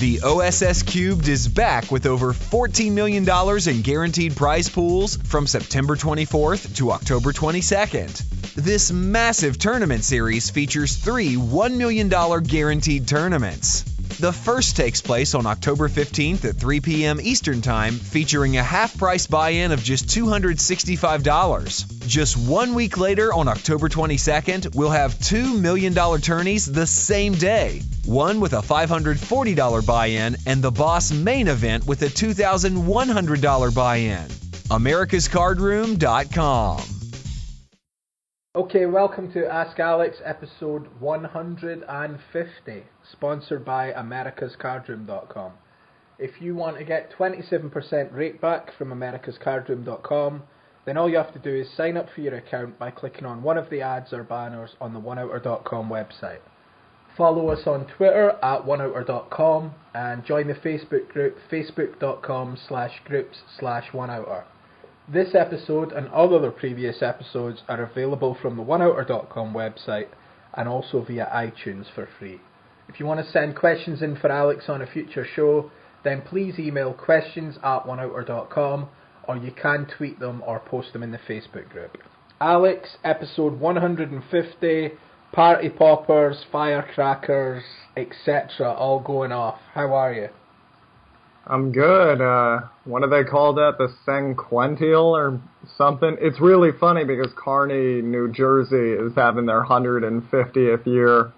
The OSS Cubed is back with over $14 million in guaranteed prize pools from September 24th to October 22nd. This massive tournament series features three $1 million guaranteed tournaments. The first takes place on October 15th at 3 p.m. Eastern Time, featuring a half price buy in of just $265. Just one week later, on October 22nd, we'll have $2 million tourneys the same day. One with a $540 buy in, and the Boss main event with a $2,100 buy in. AmericasCardRoom.com. Okay, welcome to Ask Alex episode 150, sponsored by AmericasCardroom.com. If you want to get 27% rate back from AmericasCardroom.com, then all you have to do is sign up for your account by clicking on one of the ads or banners on the OneOuter.com website. Follow us on Twitter at OneOuter.com and join the Facebook group Facebook.com slash groups slash OneOuter. This episode and all other previous episodes are available from the OneOuter.com website and also via iTunes for free. If you want to send questions in for Alex on a future show, then please email questions at OneOuter.com or you can tweet them or post them in the Facebook group. Alex, episode 150, party poppers, firecrackers, etc., all going off. How are you? I'm good. Uh, what do they call that? The Cinquennial or something? It's really funny because Kearny, New Jersey is having their 150th year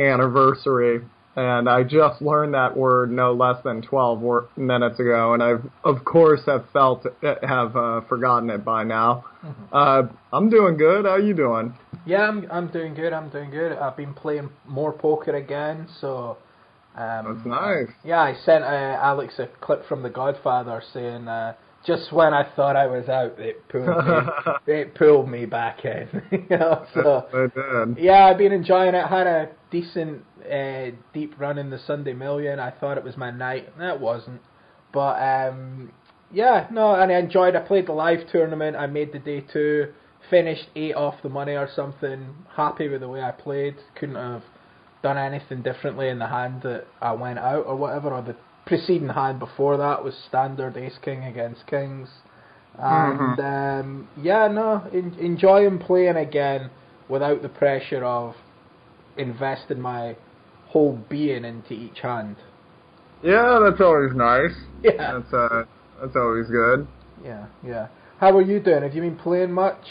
anniversary. And I just learned that word no less than 12 wor- minutes ago, and I've of course have felt have uh, forgotten it by now. Mm-hmm. Uh, I'm doing good. How are you doing? Yeah, I'm I'm doing good. I'm doing good. I've been playing more poker again, so um, That's nice. Yeah, I sent uh, Alex a clip from The Godfather saying, uh, "Just when I thought I was out, it pulled me, it pulled me back in." you know, so yeah, I've been enjoying it. Had a decent uh, deep run in the Sunday Million. I thought it was my night. That wasn't, but um, yeah, no, and I enjoyed. I played the live tournament. I made the day two. Finished eight off the money or something. Happy with the way I played. Couldn't have done anything differently in the hand that I went out or whatever, or the preceding hand before that was standard ace king against kings. And mm-hmm. um, yeah, no, in, enjoying playing again without the pressure of investing my whole being into each hand. Yeah, that's always nice. Yeah, that's uh, that's always good. Yeah, yeah. How are you doing? Have you been playing much?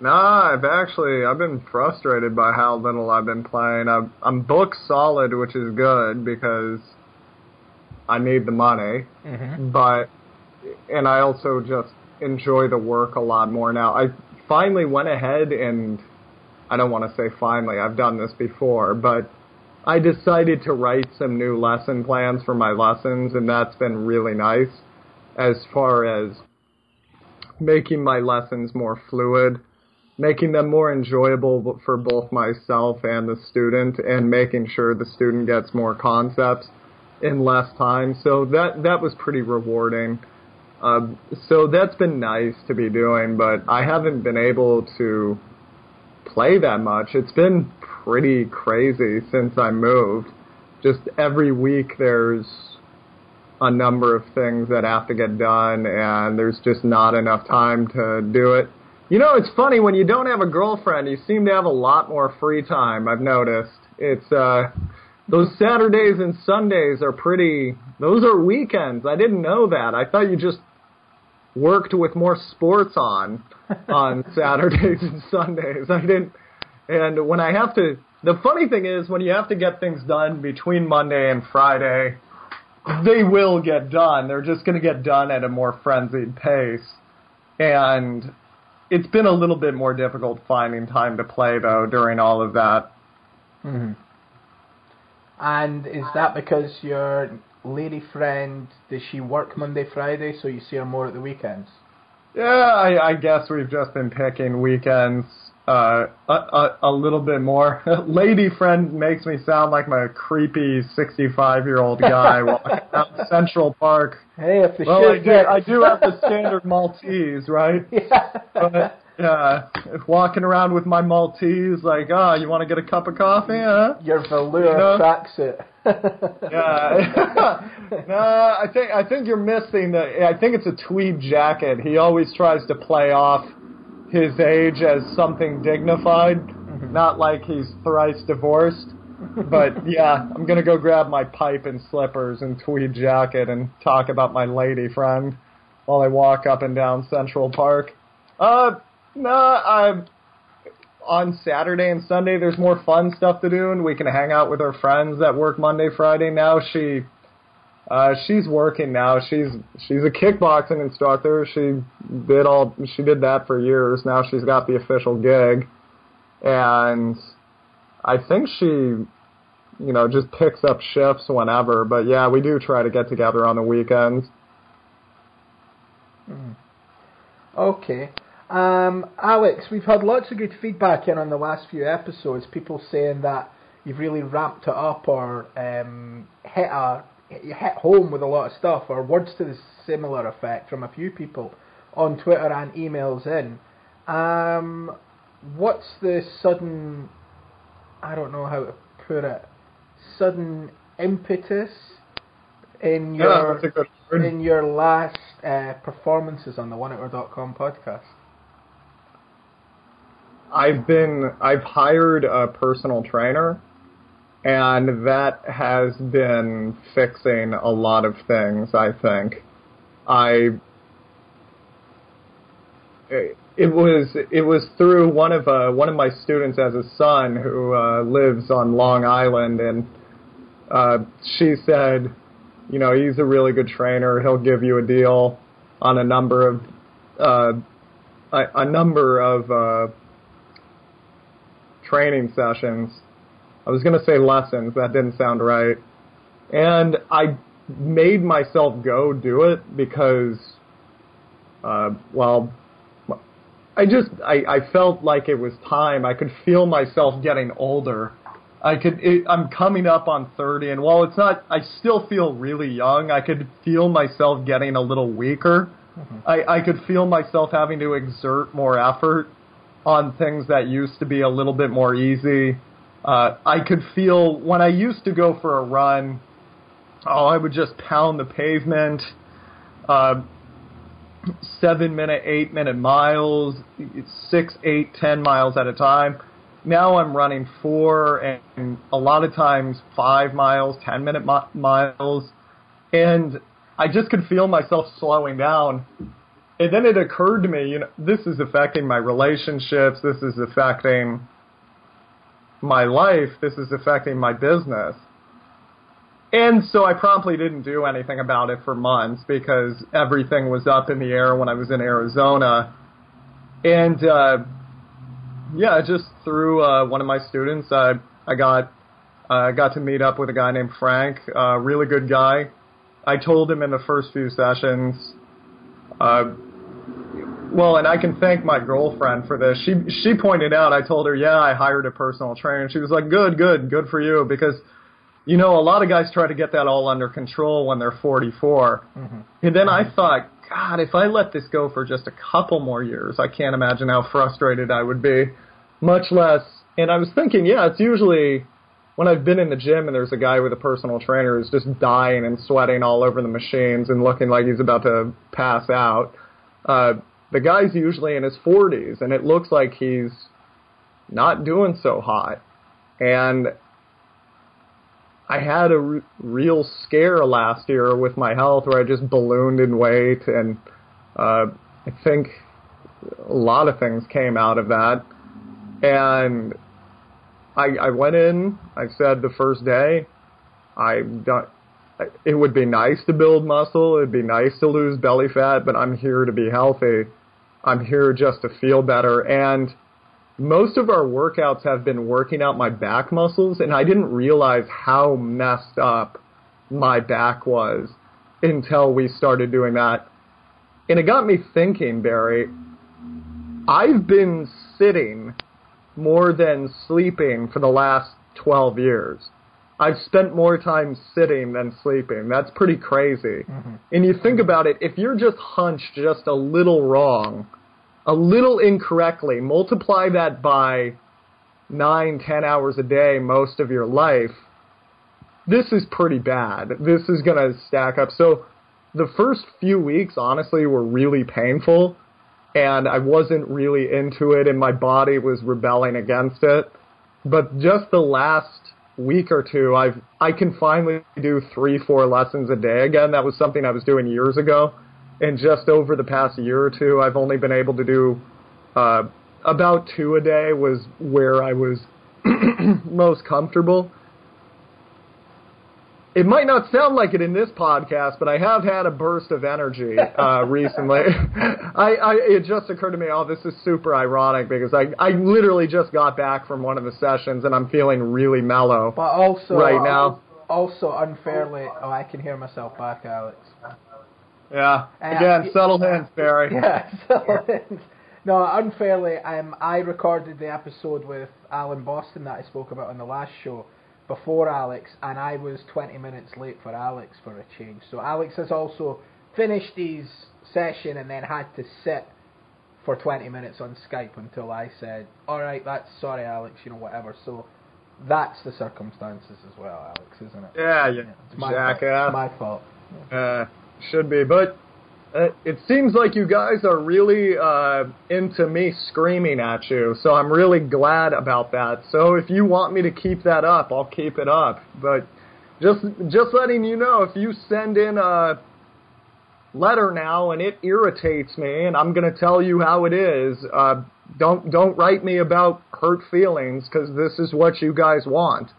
Nah, I've actually I've been frustrated by how little I've been playing. I'm I'm booked solid, which is good because I need the money. Mm-hmm. But and I also just enjoy the work a lot more now. I finally went ahead and I don't want to say finally, I've done this before, but I decided to write some new lesson plans for my lessons and that's been really nice as far as making my lessons more fluid making them more enjoyable for both myself and the student and making sure the student gets more concepts in less time. So that that was pretty rewarding. Uh, so that's been nice to be doing, but I haven't been able to play that much. It's been pretty crazy since I moved. Just every week there's a number of things that have to get done and there's just not enough time to do it. You know, it's funny when you don't have a girlfriend, you seem to have a lot more free time. I've noticed. It's uh those Saturdays and Sundays are pretty those are weekends. I didn't know that. I thought you just worked with more sports on on Saturdays and Sundays. I didn't and when I have to the funny thing is when you have to get things done between Monday and Friday, they will get done. They're just going to get done at a more frenzied pace. And it's been a little bit more difficult finding time to play though during all of that. Mm-hmm. And is that because your lady friend does she work Monday Friday, so you see her more at the weekends? Yeah, I, I guess we've just been picking weekends uh, a, a, a little bit more. lady friend makes me sound like my creepy 65 year old guy walking out Central Park. Hey, if the well, I do, I do have the standard Maltese, right? Yeah. But, yeah, walking around with my Maltese, like, ah, oh, you want to get a cup of coffee, huh? Your velour you know? tracksuit. Yeah. no, I think I think you're missing the. I think it's a tweed jacket. He always tries to play off his age as something dignified, mm-hmm. not like he's thrice divorced. But yeah, I'm gonna go grab my pipe and slippers and tweed jacket and talk about my lady friend while I walk up and down Central Park. Uh, no, I'm on Saturday and Sunday. There's more fun stuff to do, and we can hang out with our friends that work Monday, Friday. Now she, uh, she's working now. She's she's a kickboxing instructor. She did all she did that for years. Now she's got the official gig, and I think she, you know, just picks up shifts whenever. But yeah, we do try to get together on the weekends. Mm. Okay. Um, Alex, we've had lots of good feedback in on the last few episodes. People saying that you've really ramped it up or um, hit a hit home with a lot of stuff, or words to the similar effect from a few people on Twitter and emails in. Um, what's the sudden? I don't know how to put it. Sudden impetus in your yeah, in your last uh, performances on the OneOuter.com podcast. I've been I've hired a personal trainer and that has been fixing a lot of things, I think. I it was it was through one of uh, one of my students as a son who uh, lives on Long Island, and uh, she said, you know, he's a really good trainer. He'll give you a deal on a number of uh, a, a number of uh, training sessions. I was going to say lessons, that didn't sound right. And I made myself go do it because, uh, well, I just, I, I felt like it was time. I could feel myself getting older. I could, it, I'm coming up on 30 and while it's not, I still feel really young. I could feel myself getting a little weaker. Mm-hmm. I, I could feel myself having to exert more effort on things that used to be a little bit more easy. Uh, I could feel when I used to go for a run, oh, I would just pound the pavement, uh, seven minute, eight minute miles, six, eight, ten miles at a time. Now I'm running four and a lot of times five miles, ten minute mi- miles, and I just could feel myself slowing down and then it occurred to me, you know, this is affecting my relationships, this is affecting my life, this is affecting my business. And so I promptly didn't do anything about it for months because everything was up in the air when I was in Arizona. And uh, yeah, just through uh, one of my students, uh, I got I got to meet up with a guy named Frank, a really good guy. I told him in the first few sessions, uh, well, and I can thank my girlfriend for this. She she pointed out. I told her, yeah, I hired a personal trainer. She was like, good, good, good for you, because you know a lot of guys try to get that all under control when they're 44. Mm-hmm. And then I thought, God, if I let this go for just a couple more years, I can't imagine how frustrated I would be. Much less. And I was thinking, yeah, it's usually when I've been in the gym and there's a guy with a personal trainer who's just dying and sweating all over the machines and looking like he's about to pass out. Uh, the guy's usually in his 40s, and it looks like he's not doing so hot. And I had a real scare last year with my health where I just ballooned in weight, and uh, I think a lot of things came out of that. And I, I went in. I said the first day, I don't. It would be nice to build muscle. It'd be nice to lose belly fat, but I'm here to be healthy. I'm here just to feel better. And most of our workouts have been working out my back muscles, and I didn't realize how messed up my back was until we started doing that. And it got me thinking, Barry, I've been sitting more than sleeping for the last 12 years. I've spent more time sitting than sleeping. That's pretty crazy. Mm-hmm. And you think about it, if you're just hunched just a little wrong, a little incorrectly, multiply that by nine, ten hours a day most of your life, this is pretty bad. This is going to stack up. So the first few weeks, honestly, were really painful, and I wasn't really into it, and my body was rebelling against it. But just the last week or two, I've I can finally do three, four lessons a day again. That was something I was doing years ago, and just over the past year or two, I've only been able to do uh, about two a day. Was where I was most comfortable it might not sound like it in this podcast, but I have had a burst of energy uh, recently. I, I it just occurred to me, oh, this is super ironic because I I literally just got back from one of the sessions and I'm feeling really mellow. But also right now, also unfairly, oh, I can hear myself back, Alex. Yeah. Again, uh, settle in, Barry. Yeah, settle in. No, unfairly, um, I recorded the episode with Alan Boston that I spoke about on the last show before Alex, and I was 20 minutes late for Alex for a change. So Alex has also finished his session and then had to sit for 20 minutes on Skype until I said, "All right, that's sorry, Alex, you know, whatever." So that's the circumstances as well, Alex, isn't it? Yeah, yeah. It's my fault. It's my fault. Uh, should be, but uh, it seems like you guys are really uh, into me screaming at you, so I'm really glad about that. So if you want me to keep that up, I'll keep it up. But just just letting you know, if you send in a letter now and it irritates me, and I'm going to tell you how it is, uh, don't don't write me about hurt feelings because this is what you guys want.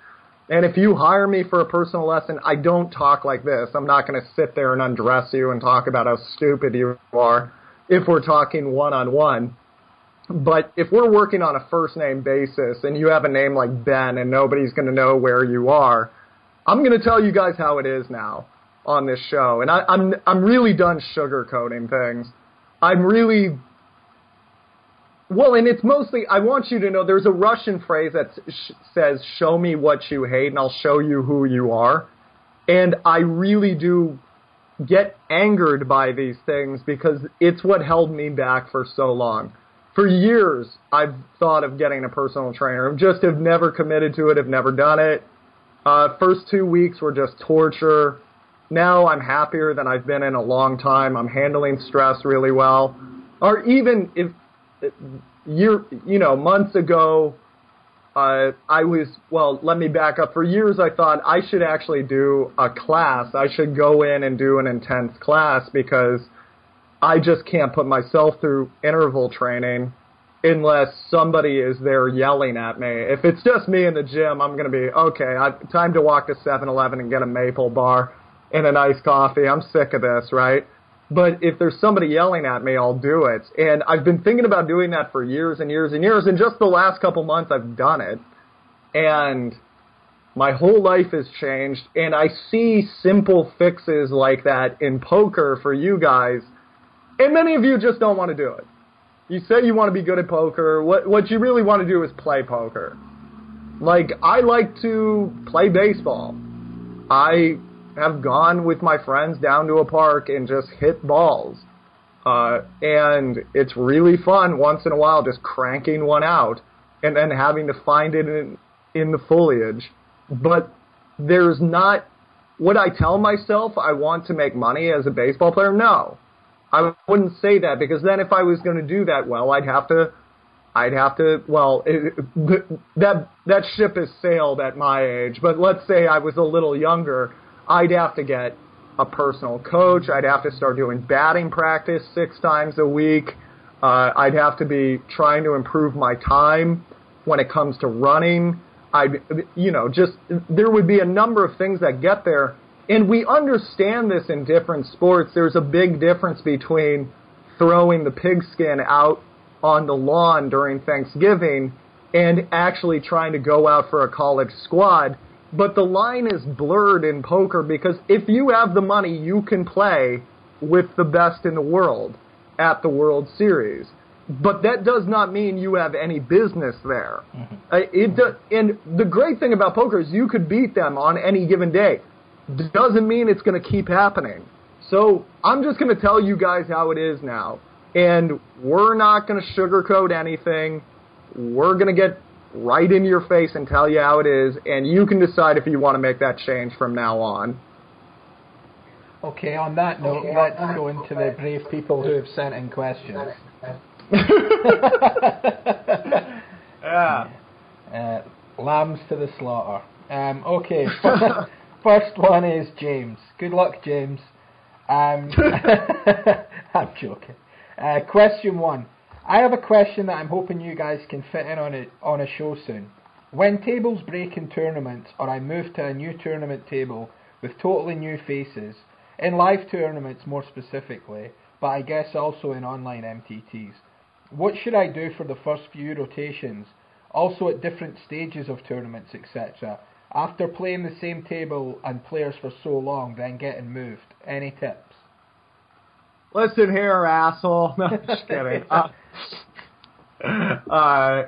And if you hire me for a personal lesson, I don't talk like this. I'm not going to sit there and undress you and talk about how stupid you are if we're talking one on one. But if we're working on a first name basis and you have a name like Ben and nobody's going to know where you are, I'm going to tell you guys how it is now on this show. And I, I'm I'm really done sugarcoating things. I'm really well, and it's mostly, I want you to know there's a Russian phrase that sh- says, show me what you hate and I'll show you who you are. And I really do get angered by these things because it's what held me back for so long. For years, I've thought of getting a personal trainer. Just have never committed to it, have never done it. Uh, first two weeks were just torture. Now I'm happier than I've been in a long time. I'm handling stress really well. Or even if year, you know, months ago, uh, I was well. Let me back up. For years, I thought I should actually do a class. I should go in and do an intense class because I just can't put myself through interval training unless somebody is there yelling at me. If it's just me in the gym, I'm going to be okay. I, time to walk to 7-Eleven and get a maple bar and a nice coffee. I'm sick of this, right? But if there's somebody yelling at me, I'll do it. And I've been thinking about doing that for years and years and years. And just the last couple months, I've done it. And my whole life has changed. And I see simple fixes like that in poker for you guys. And many of you just don't want to do it. You say you want to be good at poker. What, what you really want to do is play poker. Like, I like to play baseball. I have gone with my friends down to a park and just hit balls. Uh, and it's really fun once in a while just cranking one out and then having to find it in, in the foliage. But there's not, would I tell myself I want to make money as a baseball player? No. I wouldn't say that because then if I was going to do that well, I'd have to I'd have to well it, that that ship has sailed at my age but let's say I was a little younger I'd have to get a personal coach. I'd have to start doing batting practice six times a week. Uh, I'd have to be trying to improve my time when it comes to running. I, you know, just there would be a number of things that get there, and we understand this in different sports. There's a big difference between throwing the pigskin out on the lawn during Thanksgiving and actually trying to go out for a college squad but the line is blurred in poker because if you have the money, you can play with the best in the world at the World Series. But that does not mean you have any business there. Mm-hmm. Uh, it do, and the great thing about poker is you could beat them on any given day. Doesn't mean it's going to keep happening. So I'm just going to tell you guys how it is now. And we're not going to sugarcoat anything. We're going to get right in your face and tell you how it is, and you can decide if you want to make that change from now on. Okay, on that note, okay, let's go into the brave people who have sent in questions. yeah. Uh, lambs to the slaughter. Um, okay, first one is James. Good luck, James. Um, I'm joking. Uh, question one. I have a question that I'm hoping you guys can fit in on a, on a show soon. When tables break in tournaments, or I move to a new tournament table with totally new faces, in live tournaments more specifically, but I guess also in online MTTs. What should I do for the first few rotations, also at different stages of tournaments, etc., after playing the same table and players for so long, then getting moved? Any tips? Listen here, asshole. No, just kidding. Uh, uh,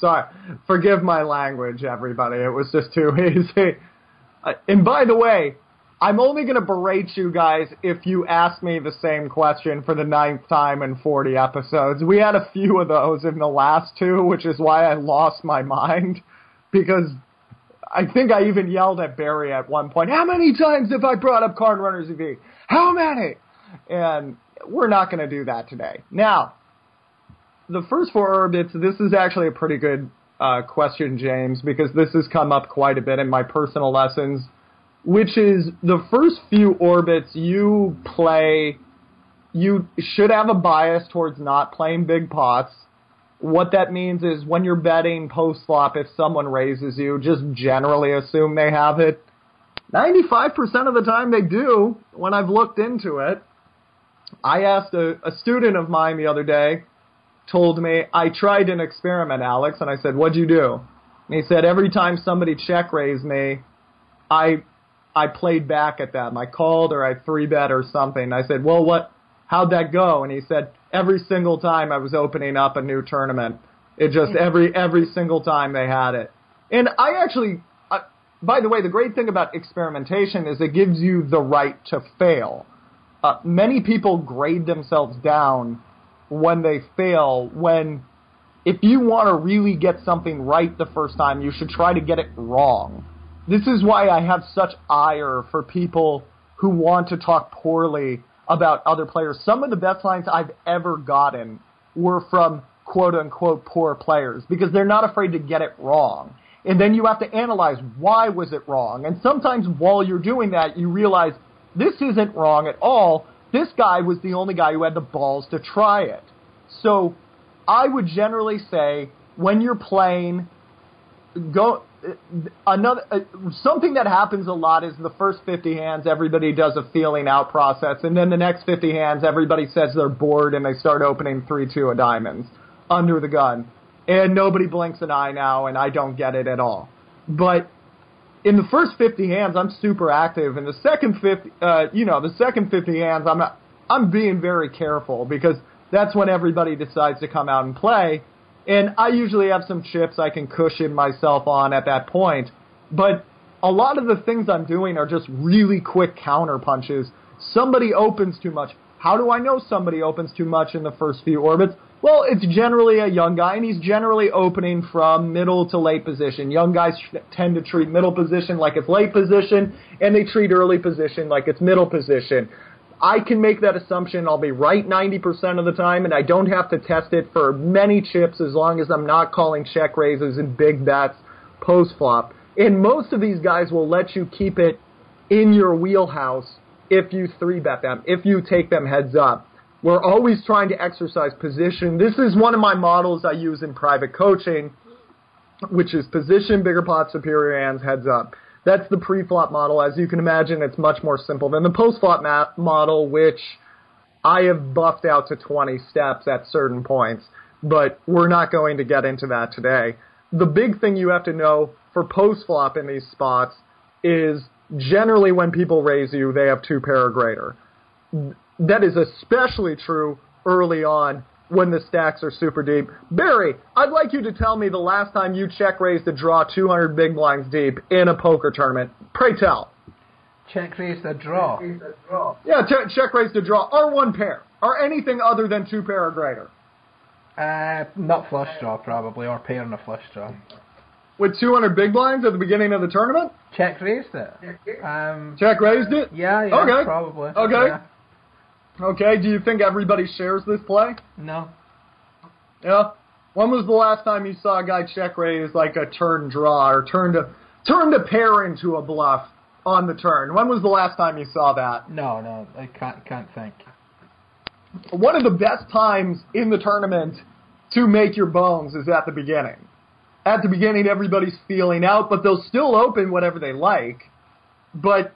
sorry. Forgive my language, everybody. It was just too easy. Uh, and by the way, I'm only going to berate you guys if you ask me the same question for the ninth time in 40 episodes. We had a few of those in the last two, which is why I lost my mind. Because I think I even yelled at Barry at one point, How many times have I brought up Card Runners EV? How many? And we're not going to do that today. Now, the first four orbits, this is actually a pretty good uh, question, James, because this has come up quite a bit in my personal lessons which is the first few orbits you play, you should have a bias towards not playing big pots. What that means is when you're betting post flop, if someone raises you, just generally assume they have it. 95% of the time they do when I've looked into it. I asked a, a student of mine the other day, told me, I tried an experiment, Alex, and I said, what'd you do? And he said, every time somebody check raised me, I I played back at them. I called or I three bet or something. I said, well, what, how'd that go? And he said, every single time I was opening up a new tournament. It just every every single time they had it. And I actually, uh, by the way, the great thing about experimentation is it gives you the right to fail. Uh, many people grade themselves down when they fail. When if you want to really get something right the first time, you should try to get it wrong. This is why I have such ire for people who want to talk poorly about other players. Some of the best lines I've ever gotten were from quote unquote poor players because they're not afraid to get it wrong. And then you have to analyze why was it wrong. And sometimes while you're doing that, you realize this isn't wrong at all. This guy was the only guy who had the balls to try it. So I would generally say when you're playing, go another uh, something that happens a lot is the first 50 hands everybody does a feeling out process and then the next 50 hands everybody says they're bored and they start opening 3 2 of diamonds under the gun and nobody blinks an eye now and I don't get it at all but in the first 50 hands I'm super active and the second 50 uh, you know the second 50 hands I'm I'm being very careful because that's when everybody decides to come out and play and I usually have some chips I can cushion myself on at that point. But a lot of the things I'm doing are just really quick counter punches. Somebody opens too much. How do I know somebody opens too much in the first few orbits? Well, it's generally a young guy, and he's generally opening from middle to late position. Young guys tend to treat middle position like it's late position, and they treat early position like it's middle position. I can make that assumption. I'll be right 90% of the time, and I don't have to test it for many chips as long as I'm not calling check raises and big bets post flop. And most of these guys will let you keep it in your wheelhouse if you three bet them, if you take them heads up. We're always trying to exercise position. This is one of my models I use in private coaching, which is position, bigger pot, superior hands, heads up. That's the pre-flop model. As you can imagine, it's much more simple than the post-flop ma- model, which I have buffed out to 20 steps at certain points. But we're not going to get into that today. The big thing you have to know for post-flop in these spots is generally when people raise you, they have two pair or greater. That is especially true early on when the stacks are super deep. Barry, I'd like you to tell me the last time you check raised a draw 200 big blinds deep in a poker tournament. Pray tell. Check raised a draw. Yeah, check raised a draw, or one pair, or anything other than two pair or greater. Uh, not flush draw probably, or pair in a flush draw. With 200 big blinds at the beginning of the tournament? Check raised it. Um, Check raised it? yeah, yeah, Okay. probably. Okay. Yeah. Okay, do you think everybody shares this play? No. Yeah. When was the last time you saw a guy check raise like a turn draw or turn to turn to pair into a bluff on the turn? When was the last time you saw that? No, no, I can't can't think. One of the best times in the tournament to make your bones is at the beginning. At the beginning, everybody's feeling out, but they'll still open whatever they like. But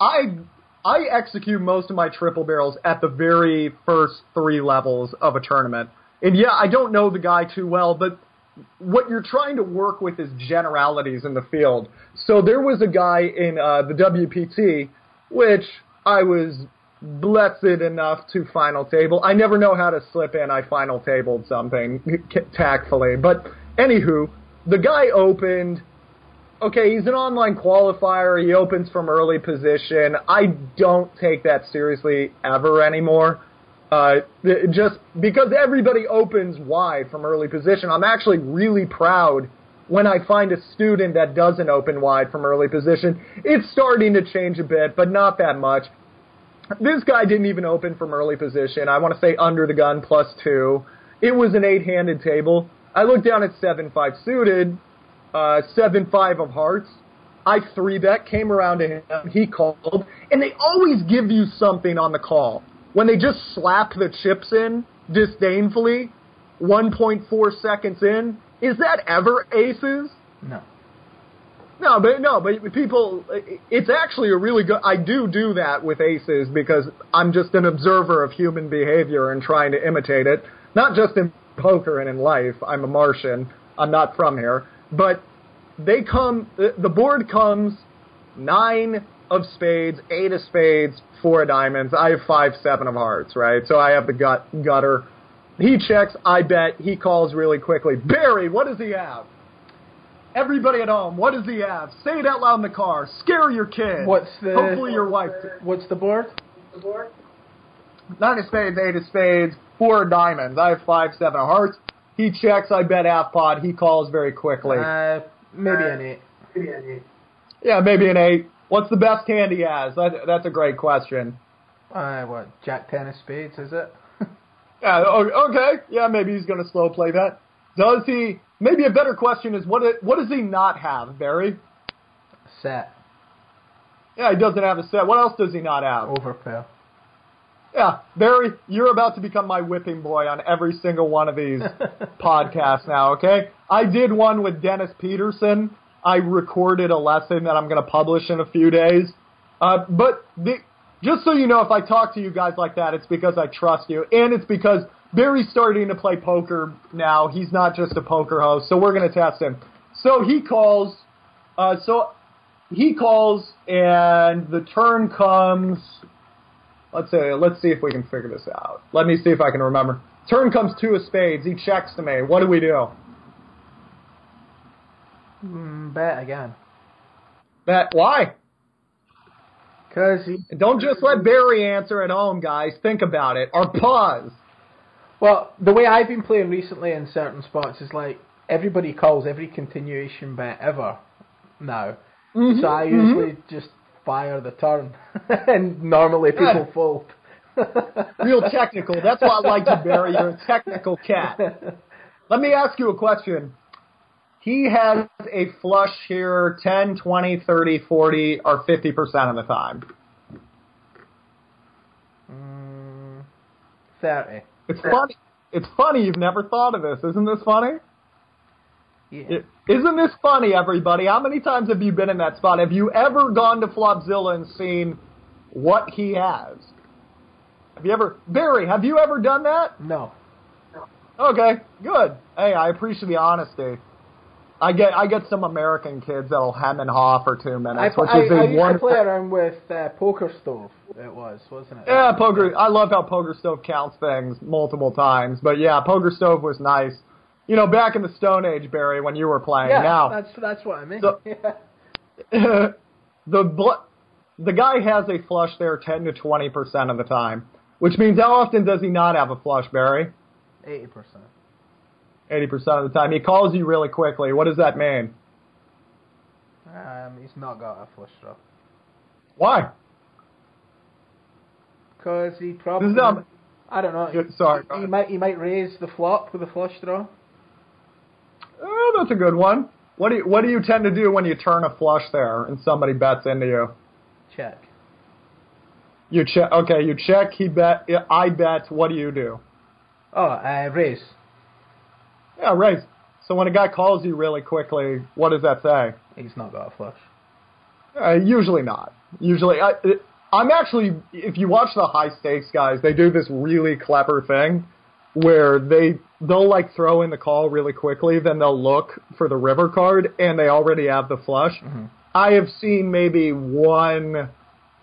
I I execute most of my triple barrels at the very first three levels of a tournament. And yeah, I don't know the guy too well, but what you're trying to work with is generalities in the field. So there was a guy in uh, the WPT, which I was blessed enough to final table. I never know how to slip in. I final tabled something tactfully, but anywho, the guy opened. Okay, he's an online qualifier. He opens from early position. I don't take that seriously ever anymore. Uh, just because everybody opens wide from early position, I'm actually really proud when I find a student that doesn't open wide from early position. It's starting to change a bit, but not that much. This guy didn't even open from early position. I want to say under the gun plus two. It was an eight-handed table. I looked down at seven five suited, uh, seven five of hearts. I three bet, came around to him. He called, and they always give you something on the call when they just slap the chips in disdainfully. 1.4 seconds in, is that ever aces? No. No, but no, but people, it's actually a really good. I do do that with aces because I'm just an observer of human behavior and trying to imitate it. Not just in poker and in life. I'm a Martian. I'm not from here, but they come. Uh, the board comes nine of spades, eight of spades, four of diamonds. I have five, seven of hearts, right? So I have the gut gutter. He checks. I bet. He calls really quickly. Barry, what does he have? Everybody at home, what does he have? Say it out loud in the car. Scare your kid. What's the Hopefully your wife. What's the board? Nine of spades, eight of spades, four of diamonds. I have five, seven of hearts. He checks. I bet half pot. He calls very quickly. Uh, maybe an eight. yeah, maybe an eight. What's the best hand he has? That, that's a great question. Uh, what? Jack ten of spades, is it? Yeah, okay. Yeah, maybe he's going to slow play that. Does he? Maybe a better question is what? What does he not have, Barry? Set. Yeah, he doesn't have a set. What else does he not have? Overpair. Yeah, Barry, you're about to become my whipping boy on every single one of these podcasts now, okay? I did one with Dennis Peterson. I recorded a lesson that I'm going to publish in a few days. Uh, but the, just so you know, if I talk to you guys like that, it's because I trust you, and it's because Barry's starting to play poker now. He's not just a poker host, so we're going to test him. So he calls. Uh, so he calls, and the turn comes. Let's say, let's see if we can figure this out. Let me see if I can remember. Turn comes two of spades. He checks to me. What do we do? Mm, bet again. Bet why? Cause he. Don't just let Barry answer at home, guys. Think about it. Or pause. Well, the way I've been playing recently in certain spots is like everybody calls every continuation bet ever now. Mm-hmm, So I usually just fire the turn, and normally people Yeah. fold. Real technical. That's why I like you, Barry. You're a technical cat. Let me ask you a question. He has a flush here 10, 20, 30, 40, or 50% of the time. Mm, Thirty. It's funny. It's funny you've never thought of this. Isn't this funny? Yeah. It- Isn't this funny, everybody? How many times have you been in that spot? Have you ever gone to Flopzilla and seen what he has? Have you ever, Barry? Have you ever done that? no. Okay, good. Hey, I appreciate the honesty. I get I get some American kids that'll hem and haw for two minutes, pl- which I, is a I, I wonderful. play around with uh, Poker Stove. It was, wasn't it? Yeah, poker. I love how Poker Stove counts things multiple times, but yeah, Poker Stove was nice. You know, back in the Stone Age, Barry, when you were playing. Yeah, now, that's that's what I mean. So- Yeah. the bl- the guy has a flush there ten to twenty percent of the time, which means how often does he not have a flush, Barry? Eighty percent. 80% of the time. He calls you really quickly. What does that mean? Um, he's not got a flush draw. Why? Because he probably. This is not- I don't know. Sorry, go He, might he might raise the flop with a flush draw. Oh, that's a good one. What do you What do you tend to do when you turn a flush there and somebody bets into you? Check. You check. Okay, you check. He bet. I bet. What do you do? Oh, I raise. Yeah, raise. So when a guy calls you really quickly, what does that say? He's not got a flush. Uh, usually not. Usually, I, I'm actually. If you watch the high stakes guys, they do this really clever thing where they they'll like throw in the call really quickly, then they'll look for the river card, and they already have the flush. I have seen maybe one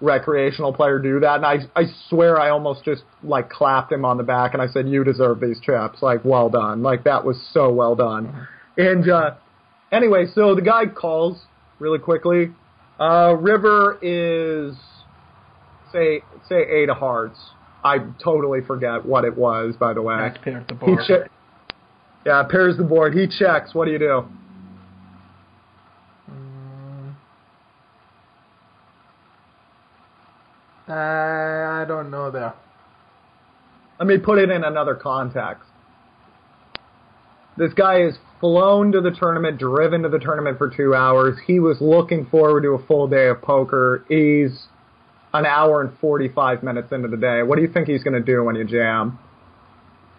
recreational player do that, and I I swear I almost just like clapped him on the back and I said, "You deserve these chips. Like, well done. Like that was so well done." And uh, anyway, so the guy calls really quickly. Uh, river is say say eight of hearts. I totally forget what it was, by the way. That's paired the He board. che- yeah, pairs the board. He checks. What do you do? Uh, I don't know there. Let me put it in another context. This guy is flown to the tournament, driven to the tournament for two hours. He was looking forward to a full day of poker. He's an hour and 45 minutes into the day. What do you think he's going to do when you jam?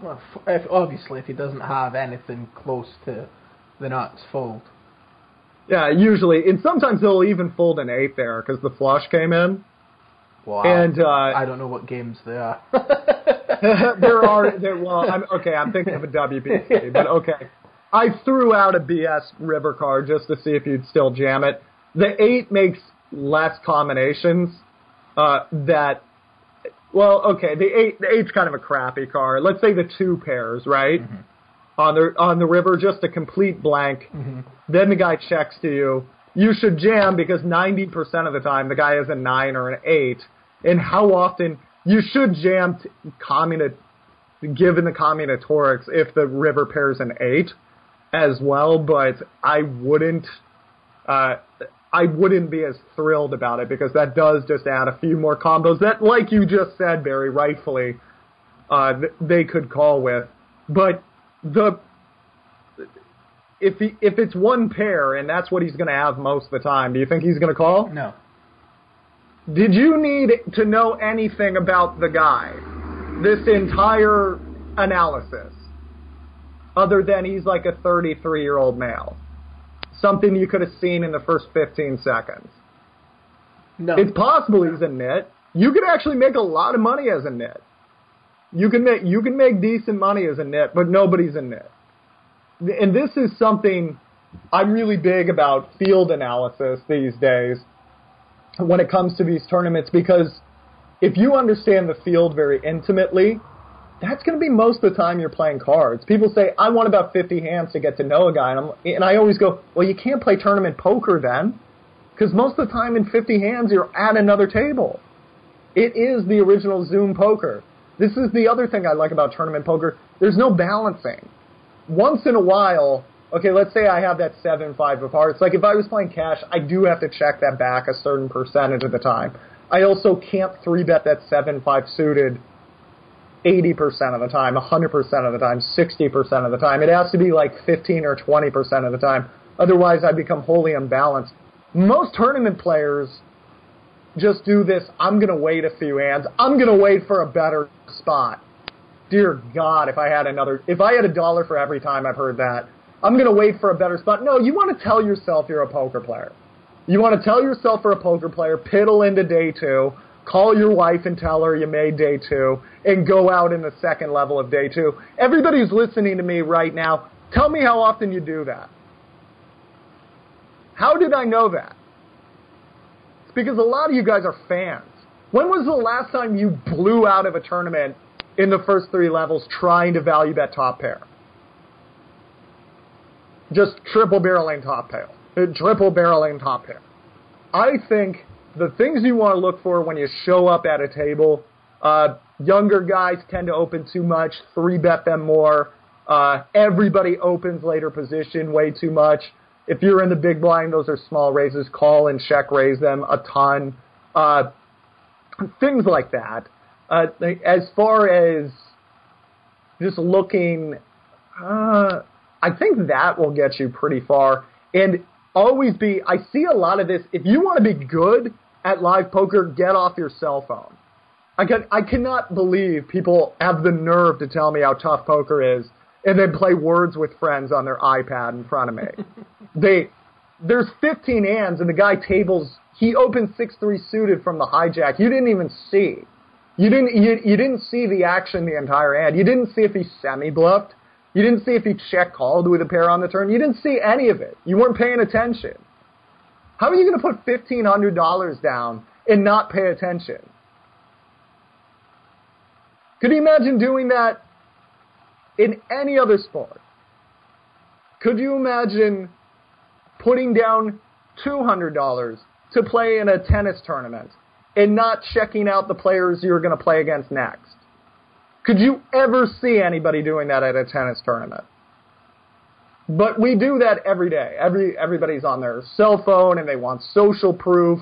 Well, f- if, obviously, if he doesn't have anything close to the nuts, fold. Yeah, usually, and sometimes he'll even fold an eight there because the flush came in. Wow. And uh, I don't know what games they are. there are there, well, I'm okay. I'm thinking of a WPC, but okay. I threw out a BS river card just to see if you'd still jam it. The eight makes less combinations. Uh, that well, okay. The eight the eight's kind of a crappy card. Let's say the two pairs, right? On the on the river, just a complete blank. Then the guy checks to you. You should jam because 90% of the time the guy has a 9 or an 8. And how often you should jam t- given the combinatorics if the river pairs an 8 as well, but I wouldn't uh, I wouldn't be as thrilled about it because that does just add a few more combos that, like you just said, Barry, rightfully, uh, th- they could call with. But the if he, if it's one pair and that's what he's going to have most of the time, do you think he's going to call? no. Did you need to know anything about the guy? This entire analysis, other than he's like a 33 year old male, something you could have seen in the first 15 seconds. No. It's possible he's a nit. You could actually make a lot of money as a nit. You can make you can make decent money as a nit, but nobody's a nit. And this is something I'm really big about field analysis these days when it comes to these tournaments because if you understand the field very intimately, that's going to be most of the time you're playing cards. People say, I want about 50 hands to get to know a guy. And, I'm, and I always go, well, you can't play tournament poker then. Because most of the time in 50 hands, you're at another table. It is the original Zoom poker. This is the other thing I like about tournament poker. There's no balancing. Once in a while, okay, let's say I have that 7-5 of hearts. Like if I was playing cash, I do have to check that back a certain percentage of the time. I also can't 3-bet that 7-5 suited 80% of the time, 100% of the time, 60% of the time. It has to be like 15 or 20% of the time. Otherwise, I become wholly unbalanced. Most tournament players just do this. I'm going to wait a few hands. I'm going to wait for a better spot. Dear God, if I had another, if I had a dollar for every time I've heard that, I'm going to wait for a better spot. No, you want to tell yourself you're a poker player. You want to tell yourself you're a poker player, piddle into day two, call your wife and tell her you made day two, and go out in the second level of day two. Everybody who's listening to me right now, tell me how often you do that. How did I know that? It's because a lot of you guys are fans. When was the last time you blew out of a tournament in the first three levels trying to value that top pair? Just triple barreling top pair. Triple barreling top pair. I think the things you want to look for when you show up at a table, uh, younger guys tend to open too much, three bet them more. Uh, everybody opens later position way too much. If you're in the big blind, those are small raises. Call and check raise them a ton. Uh, things like that. Uh, as far as just looking, uh, I think that will get you pretty far. And always be, I see a lot of this. If you want to be good at live poker, get off your cell phone. I can I cannot believe people have the nerve to tell me how tough poker is and then play words with friends on their iPad in front of me. they there's 15 hands and the guy tables he opened 6-3 suited from the hijack. You didn't even see. You didn't you, you didn't see the action the entire hand. You didn't see if he semi bluffed. You didn't see if he check called with a pair on the turn. You didn't see any of it. You weren't paying attention. How are you going to put $1500 down and not pay attention? Could you imagine doing that in any other sport? Could you imagine putting down $200 to play in a tennis tournament and not checking out the players you're going to play against next? Could you ever see anybody doing that at a tennis tournament? But we do that every day. Every everybody's on their cell phone and they want social proof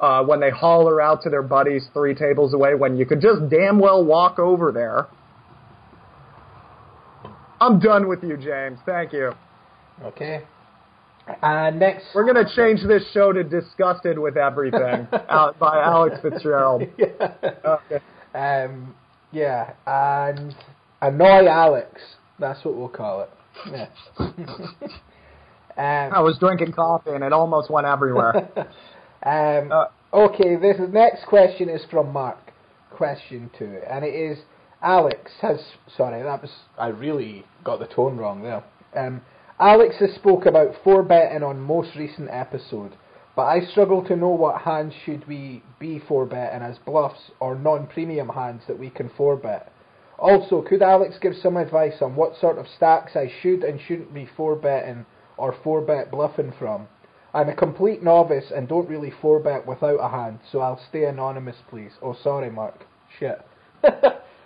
uh, when they holler out to their buddies three tables away when you could just damn well walk over there. I'm done with you, James. Thank you. Okay. Uh, next. We're going to change this show to Disgusted with Everything by Alex Fitzgerald. yeah. Okay. Um, yeah, and Annoy Alex. That's what we'll call it. Yeah. um, I was drinking coffee and it almost went everywhere. Um, uh, okay, this next question is from Mark. Question two, and it is Alex has. Sorry, that was I really got the tone wrong there. Um, Alex has spoke about four betting on most recent episode, but I struggle to know what hands should we be four betting as bluffs or non-premium hands that we can four bet. Also, could Alex give some advice on what sort of stacks I should and shouldn't be four betting or four bet bluffing from? I'm a complete novice and don't really four bet without a hand, so I'll stay anonymous, please. Oh, sorry, Mark. Shit.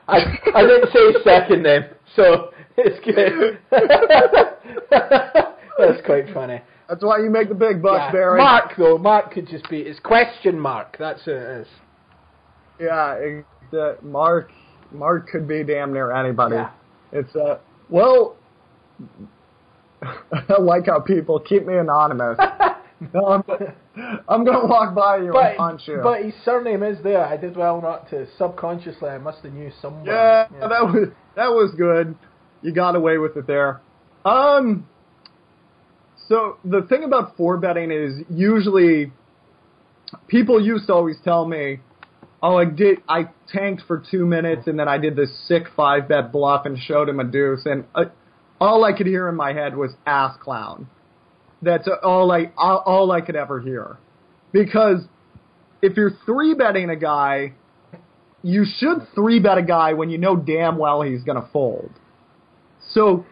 I I didn't say second name, so it's good. That's quite funny. That's why you make the big bucks, yeah. Barry. Mark, though, Mark could just be. It's question mark. That's who it is. Yeah, it, uh, Mark. Mark could be damn near anybody. Yeah. It's uh, well. I like how people keep me anonymous. no, I'm, I'm going to walk by you but, and punch you. But his surname is there. I did well not to. Subconsciously, I must have knew somewhere. Yeah, yeah, that was that was good. You got away with it there. Um. So the thing about four betting is usually people used to always tell me, "Oh, I did. I tanked for two minutes and then I did this sick five bet bluff and showed him a deuce." And uh, all I could hear in my head was "ass clown." That's all I all I could ever hear. Because if you're three betting a guy, you should three bet a guy when you know damn well he's going to fold. So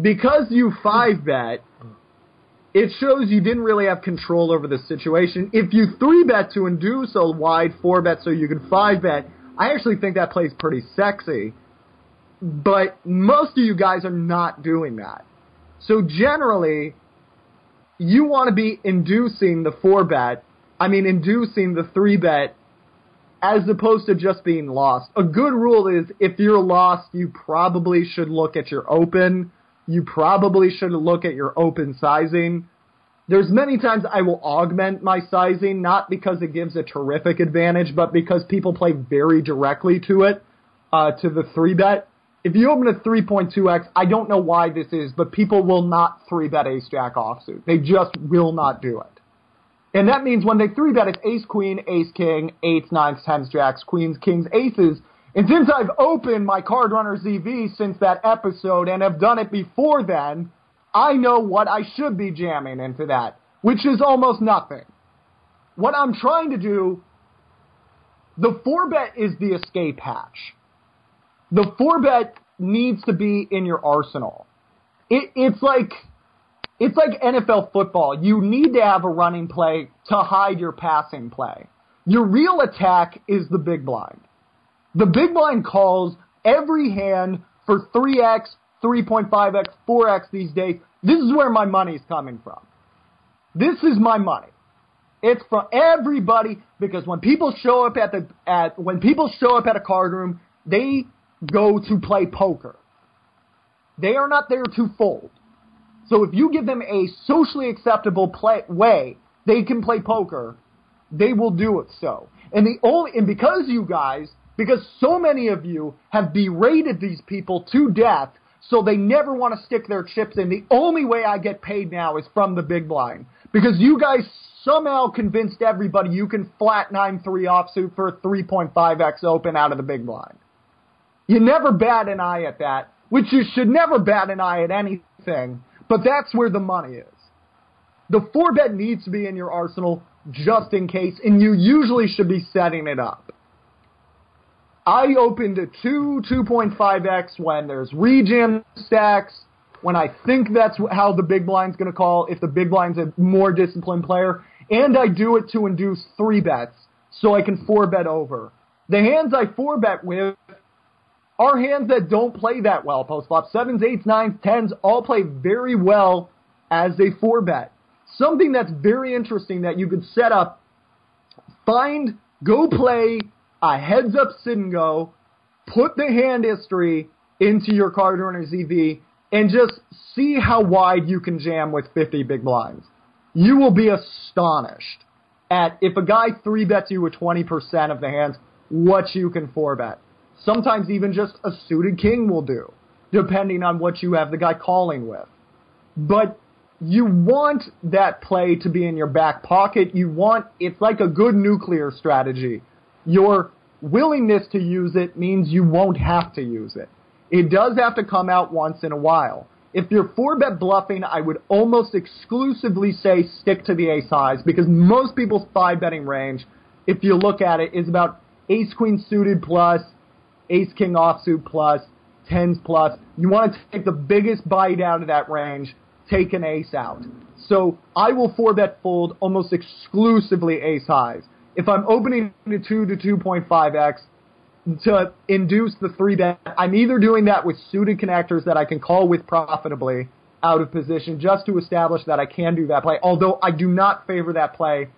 because you five bet, it shows you didn't really have control over the situation. If you three bet to induce a wide four bet so you can five bet, I actually think that plays pretty sexy. But most of you guys are not doing that. So generally, you want to be inducing the four bet, I mean, inducing the three bet as opposed to just being lost. A good rule is if you're lost, you probably should look at your open. You probably should look at your open sizing. There's many times I will augment my sizing, not because it gives a terrific advantage, but because people play very directly to it, uh, to the three bet if you open a 3.2x, I don't know why this is, but people will not 3 bet ace jack offsuit. They just will not do it. And that means when they 3 bet, it's ace queen, ace king, eights, nines, tens, jacks, queens, kings, aces. And since I've opened my Card Runners EV since that episode and have done it before then, I know what I should be jamming into that, which is almost nothing. What I'm trying to do, the 4 bet is the escape hatch the four bet needs to be in your arsenal. It, it's like it's like NFL football. You need to have a running play to hide your passing play. Your real attack is the big blind. The big blind calls every hand for 3x, 3.5x, 4x these days. This is where my money is coming from. This is my money. It's from everybody because when people show up at the at when people show up at a card room, they go to play poker. They are not there to fold. So if you give them a socially acceptable play, way they can play poker, they will do it so. And the only and because you guys, because so many of you have berated these people to death, so they never want to stick their chips in. The only way I get paid now is from the big blind because you guys somehow convinced everybody you can flat 9-3 offsuit for a 3.5x open out of the big blind. You never bat an eye at that, which you should never bat an eye at anything, but that's where the money is. The four bet needs to be in your arsenal just in case, and you usually should be setting it up. I opened a two 2.5x when there's rejam stacks, when I think that's how the big blind's going to call if the big blind's a more disciplined player, and I do it to induce three bets so I can four bet over. The hands I four bet with are hands that don't play that well post flop. Sevens, eights, nines, tens all play very well as a four bet. Something that's very interesting that you could set up, find, go play a heads up sit and go, put the hand history into your card runner's EV, and just see how wide you can jam with 50 big blinds you will be astonished at if a guy three bets you with 20% of the hands, what you can four bet. Sometimes even just a suited king will do, depending on what you have the guy calling with. But you want that play to be in your back pocket. You want, it's like a good nuclear strategy. Your willingness to use it means you won't have to use it. It does have to come out once in a while. If you're four bet bluffing, I would almost exclusively say stick to the ace highs because most people's five betting range, if you look at it, is about ace queen suited plus, ace king offsuit plus, tens plus. You want to take the biggest bite out of that range, take an ace out. So I will four bet fold almost exclusively ace highs. If I'm opening to 2 to 2.5x, to induce the three bet. I'm either doing that with suited connectors that I can call with profitably out of position just to establish that I can do that play. Although I do not favor that play,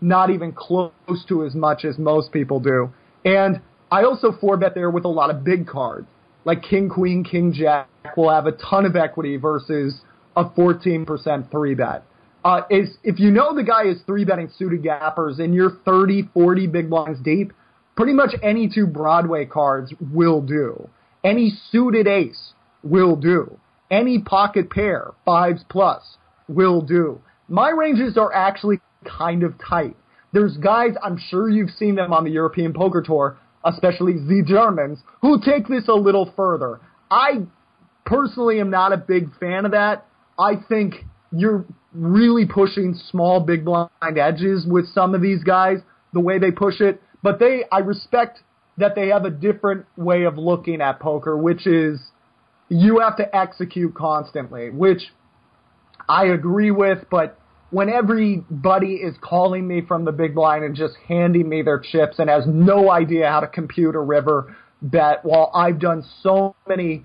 not even close to as much as most people do. And I also four bet there with a lot of big cards. Like King, Queen, King, Jack will have a ton of equity versus a 14% three bet. Uh, is if you know the guy is three betting suited gappers and you're 30, 40 big blinds deep, pretty much any two Broadway cards will do. Any suited ace will do. Any pocket pair, fives plus, will do. My ranges are actually kind of tight. There's guys, I'm sure you've seen them on the European Poker Tour, especially the Germans, who take this a little further. I personally am not a big fan of that. I think you're really pushing small big blind edges with some of these guys, the way they push it. But they, I respect that they have a different way of looking at poker, which is you have to execute constantly, which I agree with, but when everybody is calling me from the big blind and just handing me their chips and has no idea how to compute a river bet, while I've done so many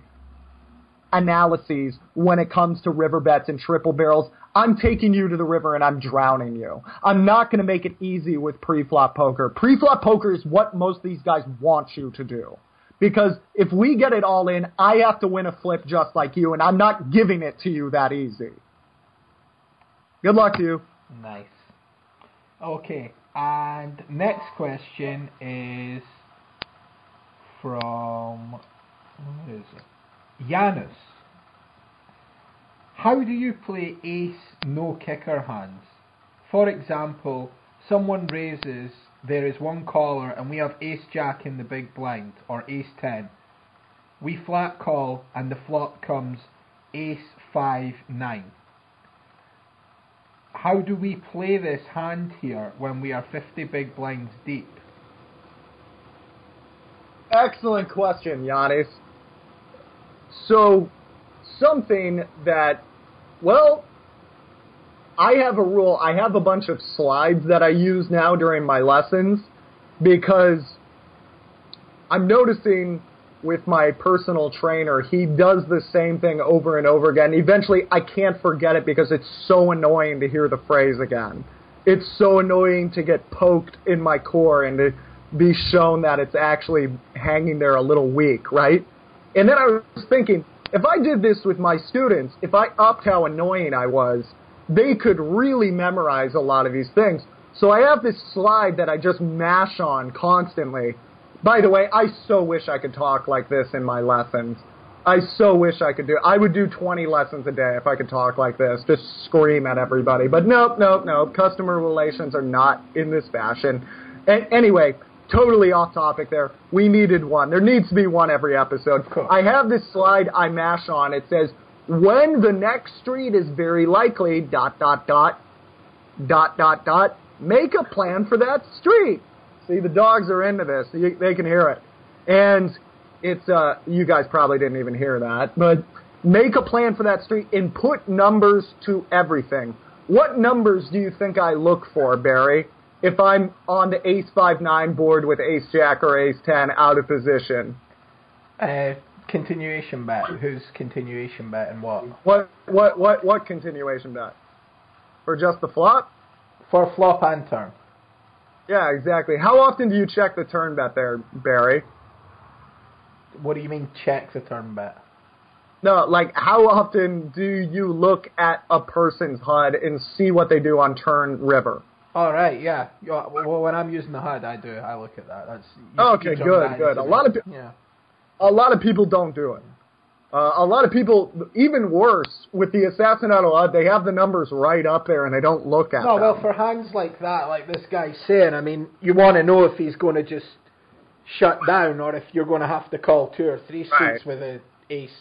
analyses when it comes to river bets and triple barrels, I'm taking you to the river and I'm drowning you. I'm not going to make it easy with pre-flop poker. Pre-flop poker is what most of these guys want you to do. Because if we get it all in, I have to win a flip just like you, and I'm not giving it to you that easy. Good luck to you. Nice. Okay, and next question is from where is it? Janus. How do you play ace no kicker hands? For example, someone raises, there is one caller, and we have ace jack in the big blind, or ace 10. We flat call, and the flop comes ace 5 9. How do we play this hand here when we are 50 big blinds deep? Excellent question, Giannis. So, something that, well, I have a rule. I have a bunch of slides that I use now during my lessons because I'm noticing with my personal trainer, he does the same thing over and over again. Eventually, I can't forget it because it's so annoying to hear the phrase again. It's so annoying to get poked in my core and to be shown that it's actually hanging there a little weak, right? And then I was thinking, if I did this with my students, if I upped how annoying I was, they could really memorize a lot of these things. So I have this slide that I just mash on constantly. By the way, I so wish I could talk like this in my lessons. I so wish I could do. I would do 20 lessons a day if I could talk like this, just scream at everybody. But nope, nope, nope. Customer relations are not in this fashion. Anyway, totally off topic there. We needed one. There needs to be one every episode. I have this slide I mash on. It says, when the next street is very likely, dot, dot, dot, dot, dot, dot, make a plan for that street. See, the dogs are into this. They can hear it. And it's, uh, you guys probably didn't even hear that, but make a plan for that street and put numbers to everything. What numbers do you think I look for, Barry, if I'm on the ace 5-9 board with ace jack or ace 10 out of position? Uh, continuation bet. Who's continuation bet and what? What, what, what, what continuation bet? For just the flop? For flop and turn. Yeah, exactly. How often do you check the turn bet there, Barry? What do you mean check the turn bet? No, like how often do you look at a person's HUD and see what they do on turn river? All right, yeah. Well, when I'm using the HUD, I do. I look at that. That's you, Okay, you good, good. A lot of the- pe- yeah. A lot of people don't do it. Uh, a lot of people, even worse, with the Assassinato HUD, they have the numbers right up there and they don't look at No, them. well, for hands like that, like this guy's saying, I mean, you want to know if he's going to just shut down or if you're going to have to call two or three suits Right. with a ace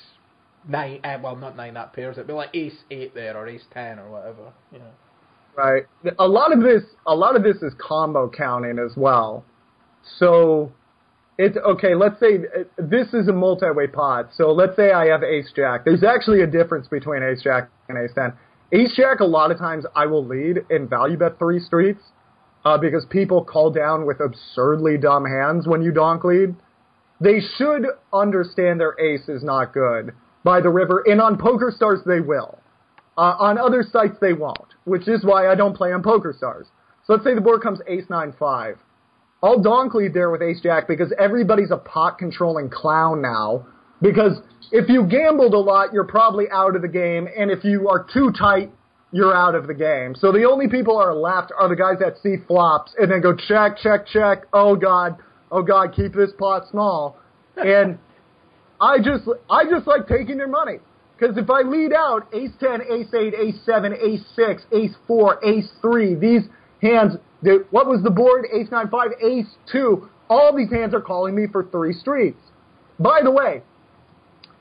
nine. Uh, well, not nine that pairs. It'd be like ace eight there or ace ten or whatever. You know. Right. A lot of this, a lot of this is combo counting as well. So, it's okay. Let's say uh, this is a multi-way pot. So let's say I have Ace Jack. There's actually a difference between Ace Jack and Ace Ten. Ace Jack, a lot of times I will lead in value bet three streets uh, because people call down with absurdly dumb hands when you donk lead. They should understand their ace is not good by the river, and on Poker Stars they will. Uh, on other sites, they won't, which is why I don't play on PokerStars. So let's say the board comes ace nine five. I'll donk lead there with ace jack because everybody's a pot controlling clown now. Because if you gambled a lot, you're probably out of the game, and if you are too tight, you're out of the game. So the only people are left are the guys that see flops and then go check, check, check. Oh god, oh god, keep this pot small. And I just I just like taking their money. Because if I lead out ace 10, ace 8, ace 7, ace 6, ace 4, ace 3, these hands, what was the board? Ace 9, 5, ace 2. All these hands are calling me for three streets. By the way,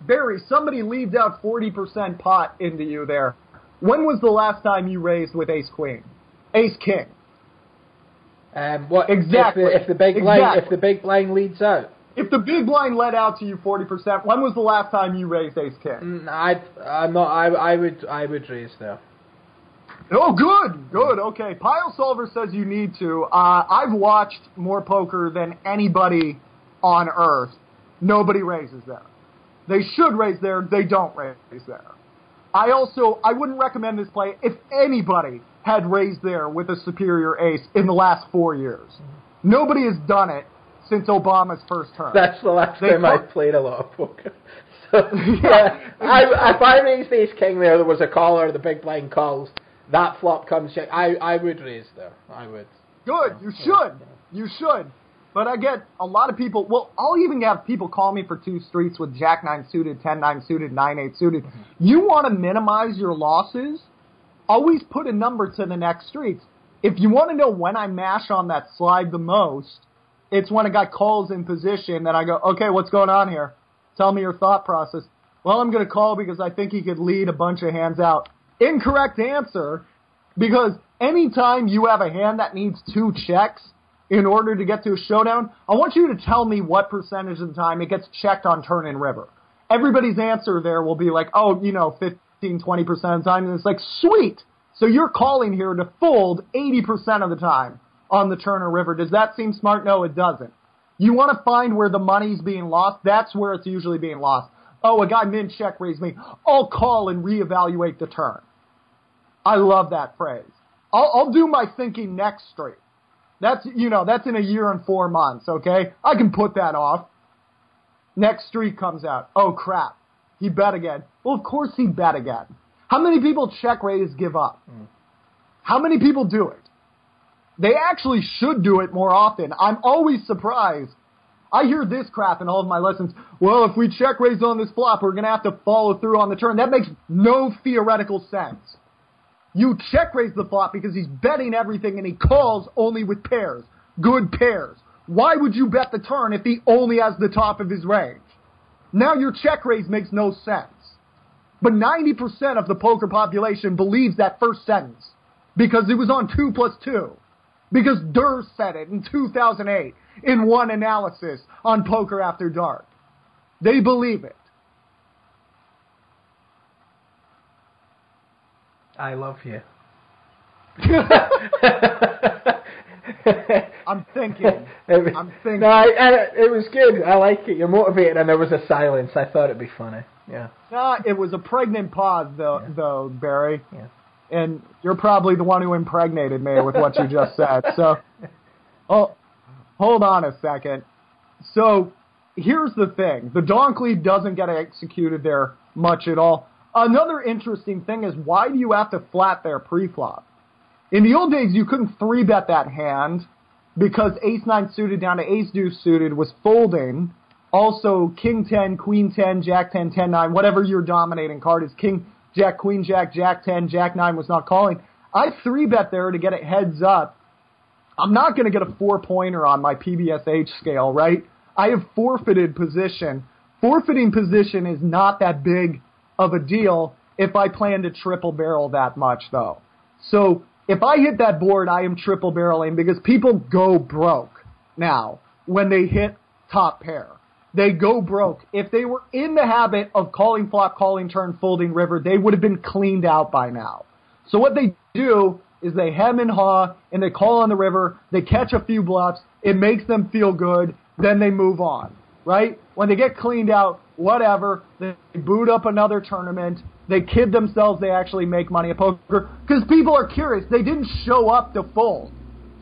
Barry, somebody leads out 40% pot into you there. When was the last time you raised with ace queen? Ace king. Um, what Exactly. If the, if the big blind if the big blind leads out? If the big blind let out to you 40%, when was the last time you raised ace king? Mm, I I'm not. I I would I would raise there. Oh, good, good. Okay, PioSolver says you need to. Uh, I've watched more poker than anybody on earth. Nobody raises there. They should raise there. They don't raise there. I also I wouldn't recommend this play if anybody had raised there with a superior ace in the last four years. Nobody has done it since Obama's first term. That's the last They time I played a lot of poker. So yeah, I, if I raised ace king there, there was a caller. The big blind calls. That flop comes check. I I would raise there. I would. Good. You should. You should. But I get a lot of people. Well, I'll even have people call me for two streets with Jack nine suited, ten nine suited, nine eight suited. Mm-hmm. You want to minimize your losses? Always put a number to the next streets. If you want to know when I mash on that slide the most, it's when a guy calls in position that I go, okay, what's going on here? Tell me your thought process. Well, I'm going to call because I think he could lead a bunch of hands out. Incorrect answer because anytime you have a hand that needs two checks in order to get to a showdown, I want you to tell me what percentage of the time it gets checked on turn and river. Everybody's answer there will be like, oh, you know, 15, 20% of the time. And it's like, sweet. So you're calling here to fold 80% of the time on the Turner river. Does that seem smart? No, it doesn't. You want to find where the money's being lost. That's where it's usually being lost. Oh, a guy min check raised me. I'll call and reevaluate the turn. I love that phrase. I'll, I'll do my thinking next street. That's, you know, that's in a year and four months, okay? I can put that off. Next street comes out. Oh crap. He bet again. Well, of course he bet again. How many people check raise give up? Mm. How many people do it? They actually should do it more often. I'm always surprised. I hear this crap in all of my lessons. Well, if we check raise on this flop, we're going to have to follow through on the turn. That makes no theoretical sense. You check raise the flop because he's betting everything and he calls only with pairs. Good pairs. Why would you bet the turn if he only has the top of his range? Now your check raise makes no sense. But 90% of the poker population believes that first sentence because it was on 2 plus 2. Because durrrr said it in 2008 in one analysis on Poker After Dark. They believe it. I love you. I'm thinking. I'm thinking. No, I, I, it was good. I like it. You're motivated, and there was a silence. I thought it'd be funny. Yeah. No, it was a pregnant pause, though, yeah. though Barry. Yeah. And you're probably the one who impregnated me with what you just said. So, oh, hold on a second. So, here's the thing: the donk lead doesn't get executed there much at all. Another interesting thing is why do you have to flat there pre-flop? In the old days, you couldn't three bet that hand because ace nine suited down to ace deuce suited was folding. Also, king 10, queen 10, jack 10, 10 9, whatever your dominating card is, king, jack, queen, jack, jack 10, jack 9 was not calling. I three bet there to get it heads up. I'm not going to get a four pointer on my PBSH scale, right? I have forfeited position. Forfeiting position is not that big of a deal if I plan to triple barrel that much though. So if I hit that board, I am triple barreling because people go broke now when they hit top pair. They go broke. If they were in the habit of calling flop, calling turn, folding river, they would have been cleaned out by now. So what they do is they hem and haw and they call on the river, they catch a few bluffs, it makes them feel good, then they move on, right? When they get cleaned out, whatever. They boot up another tournament. They kid themselves they actually make money at poker because people are curious. They didn't show up to fold.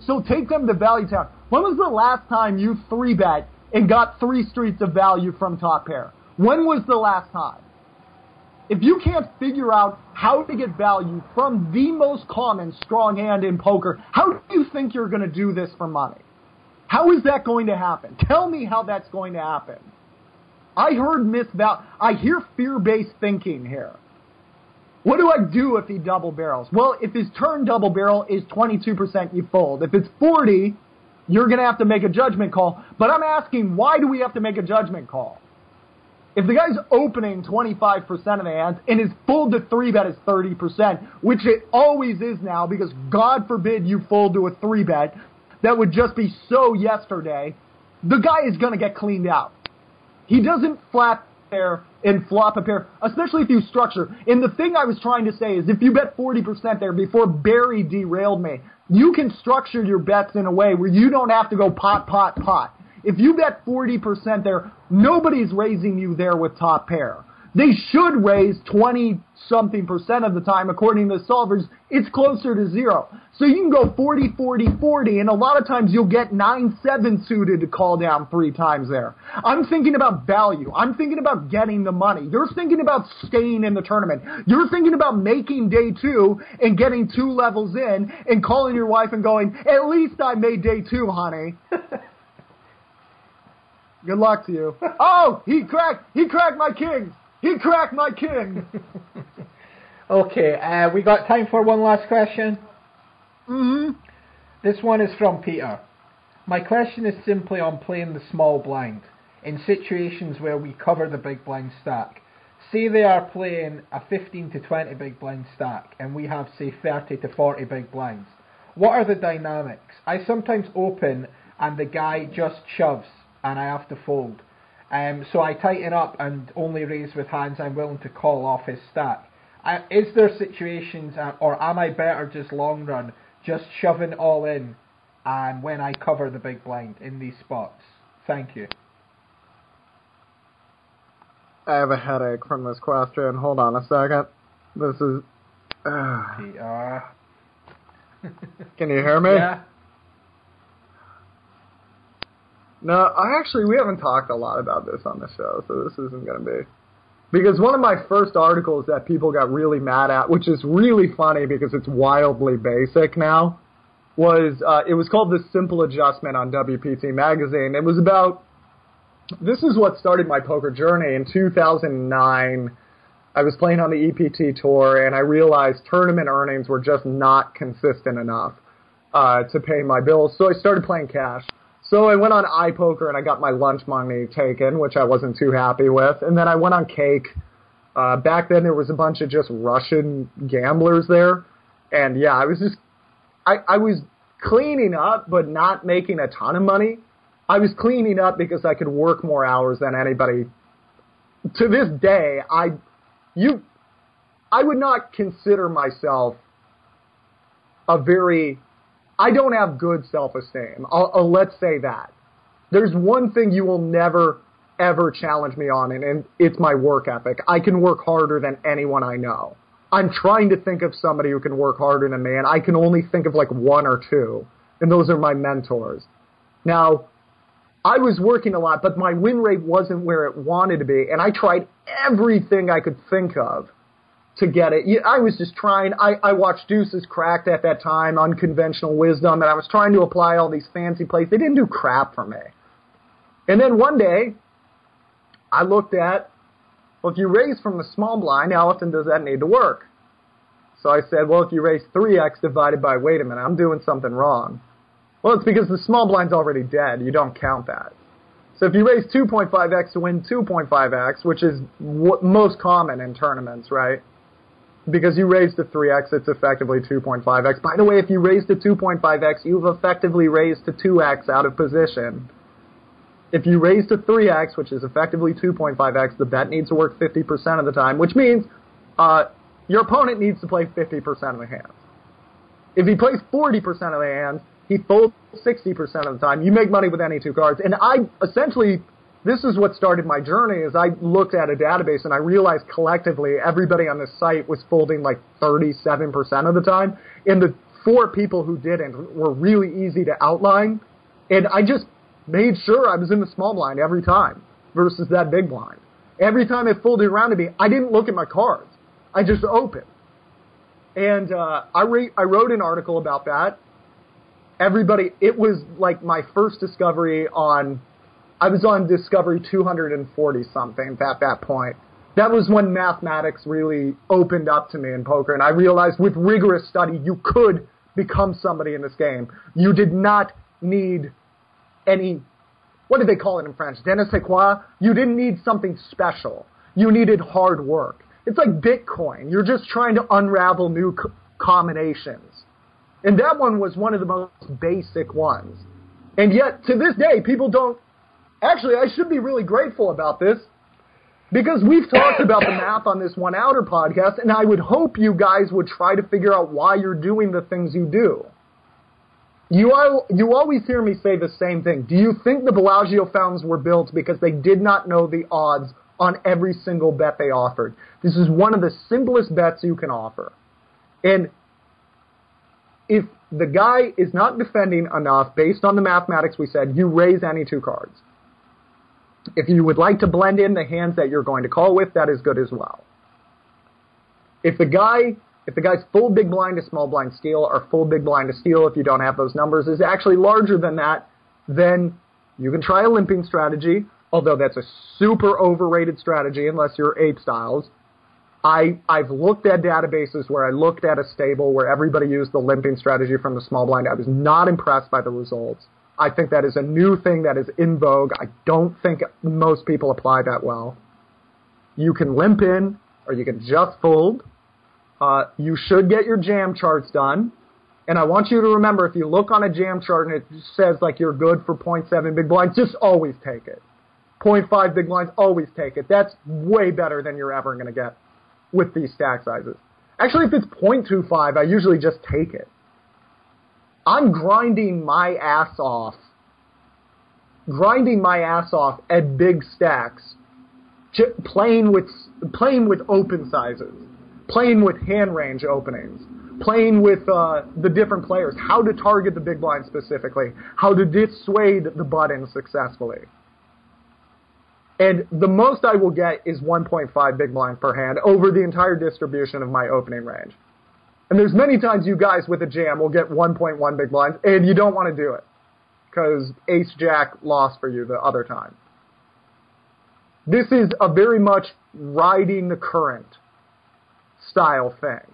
So take them to Value Town. When was the last time you three bet and got three streets of value from top pair? When was the last time? If you can't figure out how to get value from the most common strong hand in poker, how do you think you're going to do this for money? How is that going to happen? Tell me how that's going to happen. I heard misval. I hear fear-based thinking here. What do I do if he double barrels? Well, if his turn double barrel is 22%, you fold. If it's 40, you're going to have to make a judgment call. But I'm asking, why do we have to make a judgment call? If the guy's opening 25% of the hands and his fold to three bet is 30%, which it always is now because God forbid you fold to a three bet, that would just be so yesterday, the guy is going to get cleaned out. He doesn't flap there and flop a pair, especially if you structure. And the thing I was trying to say is if you bet 40% there before Barry derailed me, you can structure your bets in a way where you don't have to go pot, pot, pot. If you bet 40% there, nobody's raising you there with top pair. They should raise 20 something percent of the time, according to the solvers, it's closer to zero. So you can go 40, 40, 40, and a lot of times you'll get 9, 7 suited to call down three times there. I'm thinking about value. I'm thinking about getting the money. You're thinking about staying in the tournament. You're thinking about making day two and getting two levels in and calling your wife and going, at least I made day two, honey. Good luck to you. Oh, he cracked, he cracked my kings. He cracked my king. okay, uh, we got time for one last question. hmm This one is from Peter. My question is simply on playing the small blind in situations where we cover the big blind stack. Say they are playing a 15 to 20 big blind stack and we have say 30 to 40 big blinds. What are the dynamics? I sometimes open and the guy just shoves and I have to fold. Um, so I tighten up and only raise with hands I'm willing to call off his stack. Uh, is there situations, uh, or am I better just long run, just shoving all in, and when I cover the big blind in these spots? Thank you. I have a headache from this question. Hold on a second. This is. Uh, PR. can you hear me? Yeah. No, I actually we haven't talked a lot about this on the show, so this isn't going to be. Because one of my first articles that people got really mad at, which is really funny because it's wildly basic now, was uh, it was called the Simple Adjustment on WPT magazine. It was about this is what started my poker journey in 2009. I was playing on the EPT tour and I realized tournament earnings were just not consistent enough uh, to pay my bills, so I started playing cash. So I went on iPoker and I got my lunch money taken, which I wasn't too happy with. And then I went on Cake. Uh, back then there was a bunch of just Russian gamblers there. And yeah, I was just, I, I was cleaning up, but not making a ton of money. I was cleaning up because I could work more hours than anybody. To this day, I, you, I would not consider myself a very I don't have good self-esteem. I'll, I'll, let's say that. There's one thing you will never, ever challenge me on, and, and it's my work ethic. I can work harder than anyone I know. I'm trying to think of somebody who can work harder than me, and I can only think of like one or two, and those are my mentors. Now, I was working a lot, but my win rate wasn't where it wanted to be, and I tried everything I could think of to get it. I was just trying. I, I watched Deuces Cracked at that time, Unconventional Wisdom, and I was trying to apply all these fancy plays. They didn't do crap for me. And then one day, I looked at, well, if you raise from the small blind, how often does that need to work? So I said, well, if you raise 3x divided by, wait a minute, I'm doing something wrong. Well, it's because the small blind's already dead. You don't count that. So if you raise 2.5x to win 2.5x, which is most common in tournaments, right? Because you raised to 3x, it's effectively 2.5x. By the way, if you raise to 2.5x, you've effectively raised to 2x out of position. If you raise to 3x, which is effectively 2.5x, the bet needs to work 50% of the time, which means uh, your opponent needs to play 50% of the hands. If he plays 40% of the hands, he folds 60% of the time. You make money with any two cards. And I essentially this is what started my journey is I looked at a database and I realized collectively everybody on this site was folding like 37% of the time. And the four people who didn't were really easy to outline. And I just made sure I was in the small blind every time versus that big blind. Every time it folded around to me, I didn't look at my cards. I just opened. And uh, I, re- I wrote an article about that. Everybody, it was like my first discovery on I was on Discovery 240 something at that point. That was when mathematics really opened up to me in poker, and I realized with rigorous study you could become somebody in this game. You did not need any, what did they call it in French? Je ne quoi? You didn't need something special. You needed hard work. It's like Bitcoin. You're just trying to unravel new co- combinations. And that one was one of the most basic ones. And yet, to this day, people don't Actually, I should be really grateful about this because we've talked about the math on this One Outer podcast, and I would hope you guys would try to figure out why you're doing the things you do. You, you always hear me say the same thing. Do you think the Bellagio fountains were built because they did not know the odds on every single bet they offered? This is one of the simplest bets you can offer. And if the guy is not defending enough based on the mathematics we said, you raise any two cards. If you would like to blend in the hands that you're going to call with, that is good as well. If the guy, if the guy's full big blind to small blind steal or full big blind to steal, if you don't have those numbers, is actually larger than that, then you can try a limping strategy, although that's a super overrated strategy unless you're ape styles. I, I've looked at databases where I looked at a stable where everybody used the limping strategy from the small blind. I was not impressed by the results. I think that is a new thing that is in vogue. I don't think most people apply that well. You can limp in, or you can just fold. Uh, you should get your jam charts done. And I want you to remember if you look on a jam chart and it says like you're good for 0.7 big blinds, just always take it. 0.5 big blinds, always take it. That's way better than you're ever going to get with these stack sizes. Actually, if it's 0.25, I usually just take it. I'm grinding my ass off grinding my ass off at big stacks, playing with playing with open sizes, playing with hand range openings, playing with uh, the different players, how to target the big blind specifically, how to dissuade the button successfully. And the most I will get is 1.5 big blinds per hand over the entire distribution of my opening range. And there's many times you guys with a jam will get 1.1 big blinds, and you don't want to do it because Ace Jack lost for you the other time. This is a very much riding the current style thing.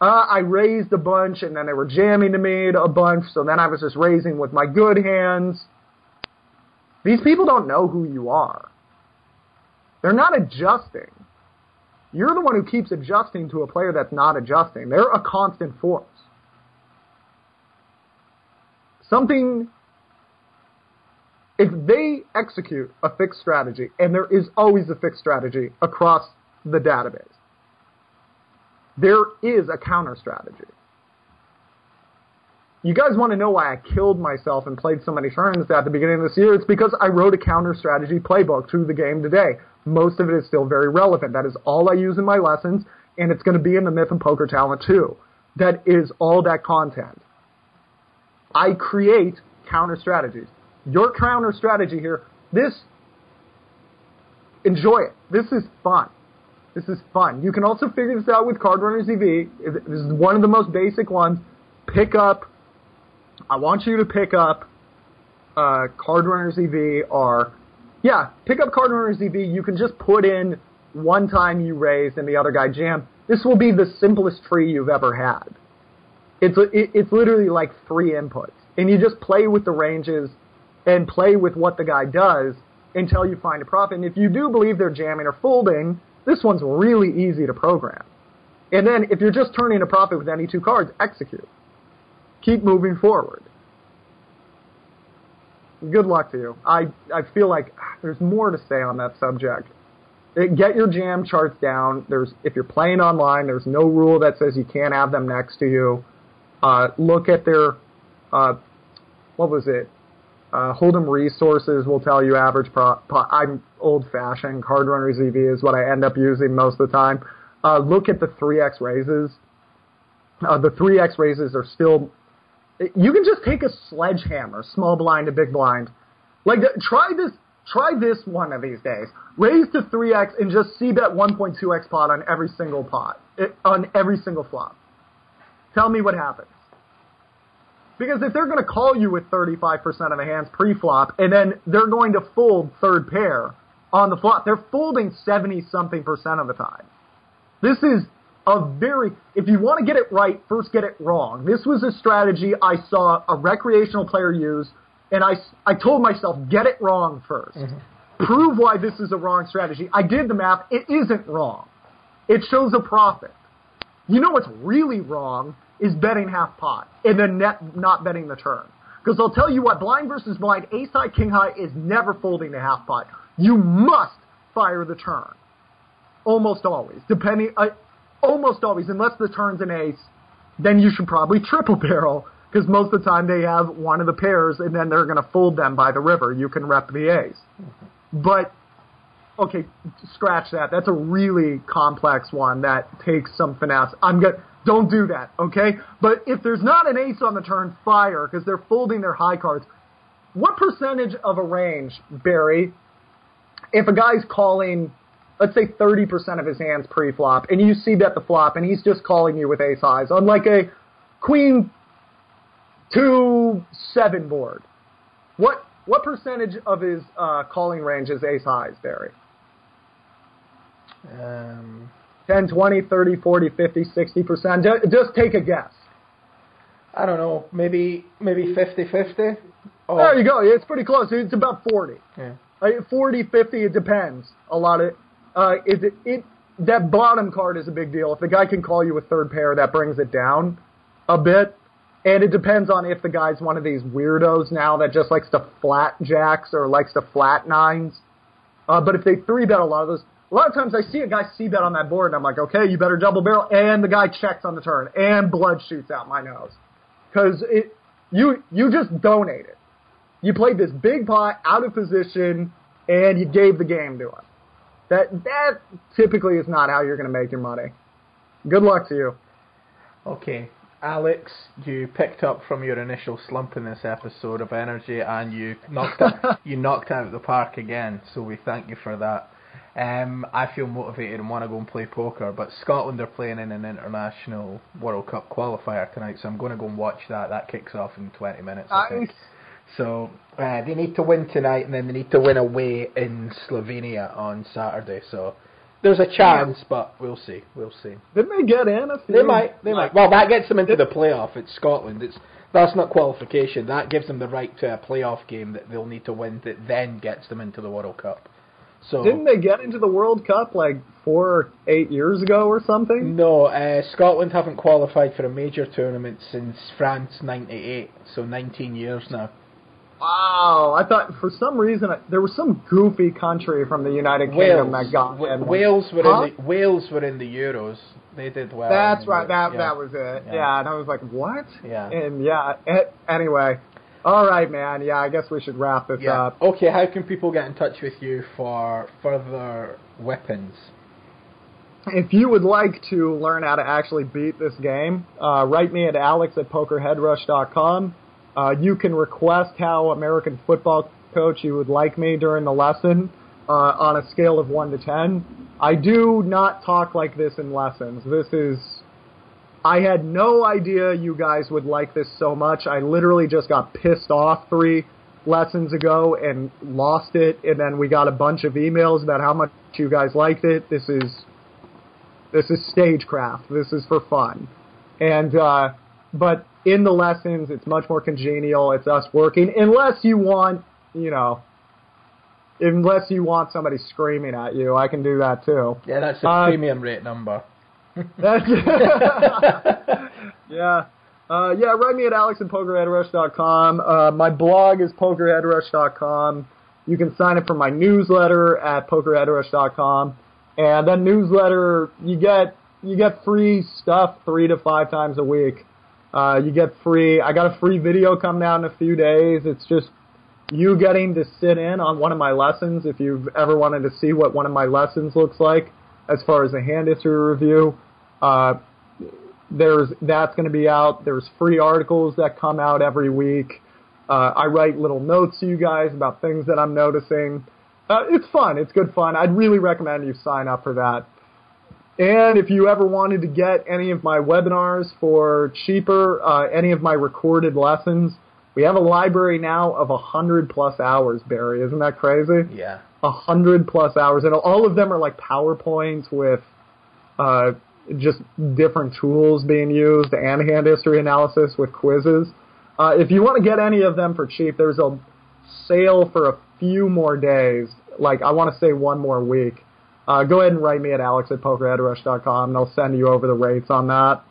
Uh, I raised a bunch, and then they were jamming to me a bunch, so then I was just raising with my good hands. These people don't know who you are. They're not adjusting. You're the one who keeps adjusting to a player that's not adjusting. They're a constant force. Something, if they execute a fixed strategy, and there is always a fixed strategy across the database, there is a counter strategy. You guys want to know why I killed myself and played so many turns at the beginning of this year? It's because I wrote a counter strategy playbook to the game today. Most of it is still very relevant. That is all I use in my lessons, and it's going to be in the Myth of Poker Talent too. That is all that content. I create counter strategies. Your counter strategy here, this, enjoy it. This is fun. This is fun. You can also figure this out with Card Runners EV. This is one of the most basic ones. Pick up I want you to pick up uh, Card Runners EV or yeah, pick up Card Runners EV. You can just put in one time you raise and the other guy jam. This will be the simplest tree you've ever had. It's it, it's literally like three inputs, and you just play with the ranges and play with what the guy does until you find a profit. And if you do believe they're jamming or folding, this one's really easy to program. And then if you're just turning a profit with any two cards, execute keep moving forward. Good luck to you. I, I feel like there's more to say on that subject. Get your jam charts down. There's if you're playing online, there's no rule that says you can't have them next to you. Uh, look at their uh, what was it? Uh, Hold'em resources will tell you average pro. pro I'm old fashioned. Card Runners EV is what I end up using most of the time. Uh, look at the 3x raises. Uh, the 3x raises are still you can just take a sledgehammer, small blind to big blind. Like try this try this one of these days. Raise to 3x and just c bet 1.2x pot on every single pot, eh, on every single flop. Tell me what happens. Because if they're going to call you with 35% of the hands pre-flop and then they're going to fold third pair on the flop, they're folding 70 something percent of the time. This is a very, if you want to get it right, first get it wrong. This was a strategy I saw a recreational player use, and I, I told myself, get it wrong 1st mm-hmm. Prove why this is a wrong strategy. I did the math. It isn't wrong. It shows a profit. You know what's really wrong is betting half pot and then net, not betting the turn. Because I'll tell you what, blind versus blind, ace high, king high is never folding the half pot. You must fire the turn. Almost always. Depending, uh, almost always, unless the turn's an ace, then you should probably triple barrel because most of the time they have one of the pairs and then they're going to fold them by the river. You can rep the ace. But, okay, scratch that. That's a really complex one that takes some finesse. I'm good. Don't do that, okay? But if there's not an ace on the turn, fire because they're folding their high cards. What percentage of a range, Barry, if a guy's calling let's say 30% of his hands pre-flop, and you see bet the flop, and he's just calling you with ace highs on like a queen two seven board. What what percentage of his uh, calling range is ace highs, Barry? Um, 10, 20, 30, 40, 50, 60%. Just, just take a guess. I don't know, maybe maybe 50-50? Oh. There you go. It's pretty close. It's about 40. Yeah. 40, 50, it depends. A lot of uh, is it, it that bottom card is a big deal. If the guy can call you a third pair, that brings it down a bit. And it depends on if the guy's one of these weirdos now that just likes to flat jacks or likes to flat nines. Uh, but if they three bet a lot of those, a lot of times I see a guy C bet on that board and I'm like, okay, you better double barrel. And the guy checks on the turn and blood shoots out my nose. Cause it, you, you just donated. You played this big pot out of position, and you gave the game to us. That that typically is not how you're going to make your money. Good luck to you. Okay, Alex, you picked up from your initial slump in this episode of energy, and you knocked out, you knocked out the park again. So we thank you for that. Um, I feel motivated and want to go and play poker, but Scotland are playing in an international World Cup qualifier tonight, so I'm going to go and watch that. That kicks off in 20 minutes. I think. Nice. So uh, they need to win tonight, and then they need to win away in Slovenia on Saturday. So there's a chance, but we'll see. We'll see. Didn't they get in a? They might. They might. Well, that gets them into the playoff. It's Scotland. It's that's not qualification. That gives them the right to a playoff game that they'll need to win. That then gets them into the World Cup. So Didn't they get into the World Cup like four or eight years ago or something? no, uh, Scotland haven't qualified for a major tournament since France '98. So 19 years now. Wow, I thought for some reason I- there was some goofy country from the United Kingdom Wales. that got in. Wales were Huh? in the Wales were in the Euros. They did well. That's right. the- That yeah. that was it. Yeah. Yeah. and I was like, what? Yeah. And yeah. It, anyway, all right, man. Yeah, I guess we should wrap this Yeah. up. Okay, how can people get in touch with you for further weapons? If you would like to learn how to actually beat this game, uh, write me at alex at pokerheadrush.com. Uh, you can request how American football coach you would like me during the lesson uh, on a scale of 1 to 10. I do not talk like this in lessons. This is. I had no idea you guys would like this so much. I literally just got pissed off three lessons ago and lost it, and then we got a bunch of emails about how much you guys liked it. This is this is stagecraft. This is for fun. And uh but in the lessons it's much more congenial. It's us working unless you want, you know, unless you want somebody screaming at you, I can do that too. Yeah, that's a Uh, premium rate number. That's yeah. Uh, yeah, write me at alex at pokerheadrush.com. Uh, my blog is pokerheadrush.com. You can sign up for my newsletter at pokerheadrush.com. And that newsletter, you get you get free stuff three to five times a week. Uh, you get free. I got a free video coming out in a few days. It's just you getting to sit in on one of my lessons. If you've ever wanted to see what one of my lessons looks like, as far as a hand history review, uh, there's that's going to be out. There's free articles that come out every week. Uh, I write little notes to you guys about things that I'm noticing. Uh, it's fun. It's good fun. I'd really recommend you sign up for that. And if you ever wanted to get any of my webinars for cheaper, uh, any of my recorded lessons, we have a library now of a hundred plus hours. Barry, isn't that crazy? Yeah. a hundred plus hours, and all of them are like PowerPoints with uh, just different tools being used and hand history analysis with quizzes. Uh, if you want to get any of them for cheap, there's a sale for a few more days. Like I want to say one more week. Uh, go ahead and write me at alex at pokerheadrush.com, and I'll send you over the rates on that.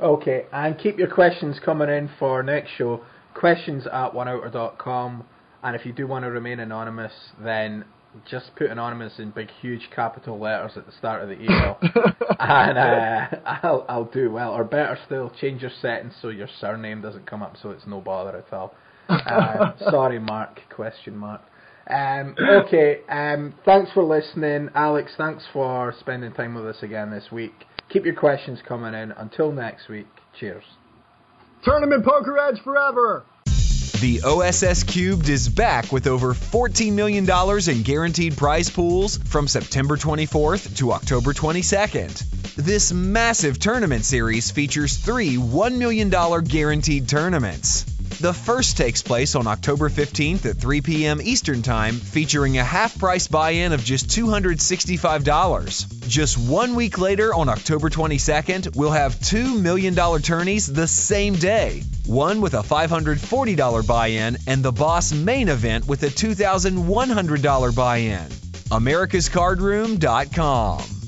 Okay, and keep your questions coming in for next show. Questions at oneouter.com. And if you do want to remain anonymous, then just put anonymous in big, huge capital letters at the start of the email, and uh, I'll I'll do well. Or better still, change your settings so your surname doesn't come up, so it's no bother at all. Uh, sorry, Mark? Question mark. Um, okay. Um, thanks for listening, Alex. Thanks for spending time with us again this week. Keep your questions coming in. Until next week. Cheers. Tournament Poker Edge forever. The OSS Cubed is back with over $14 million in guaranteed prize pools from September 24th to October 22nd. This massive tournament series features three $1 million guaranteed tournaments. The first takes place on October 15th at 3 p.m. Eastern Time, featuring a half price buy in of just $265. Just one week later, on October 22nd, we'll have two million dollar tourneys the same day. One with a $540 buy in, and the Boss main event with a $2,100 buy in. AmericasCardRoom.com.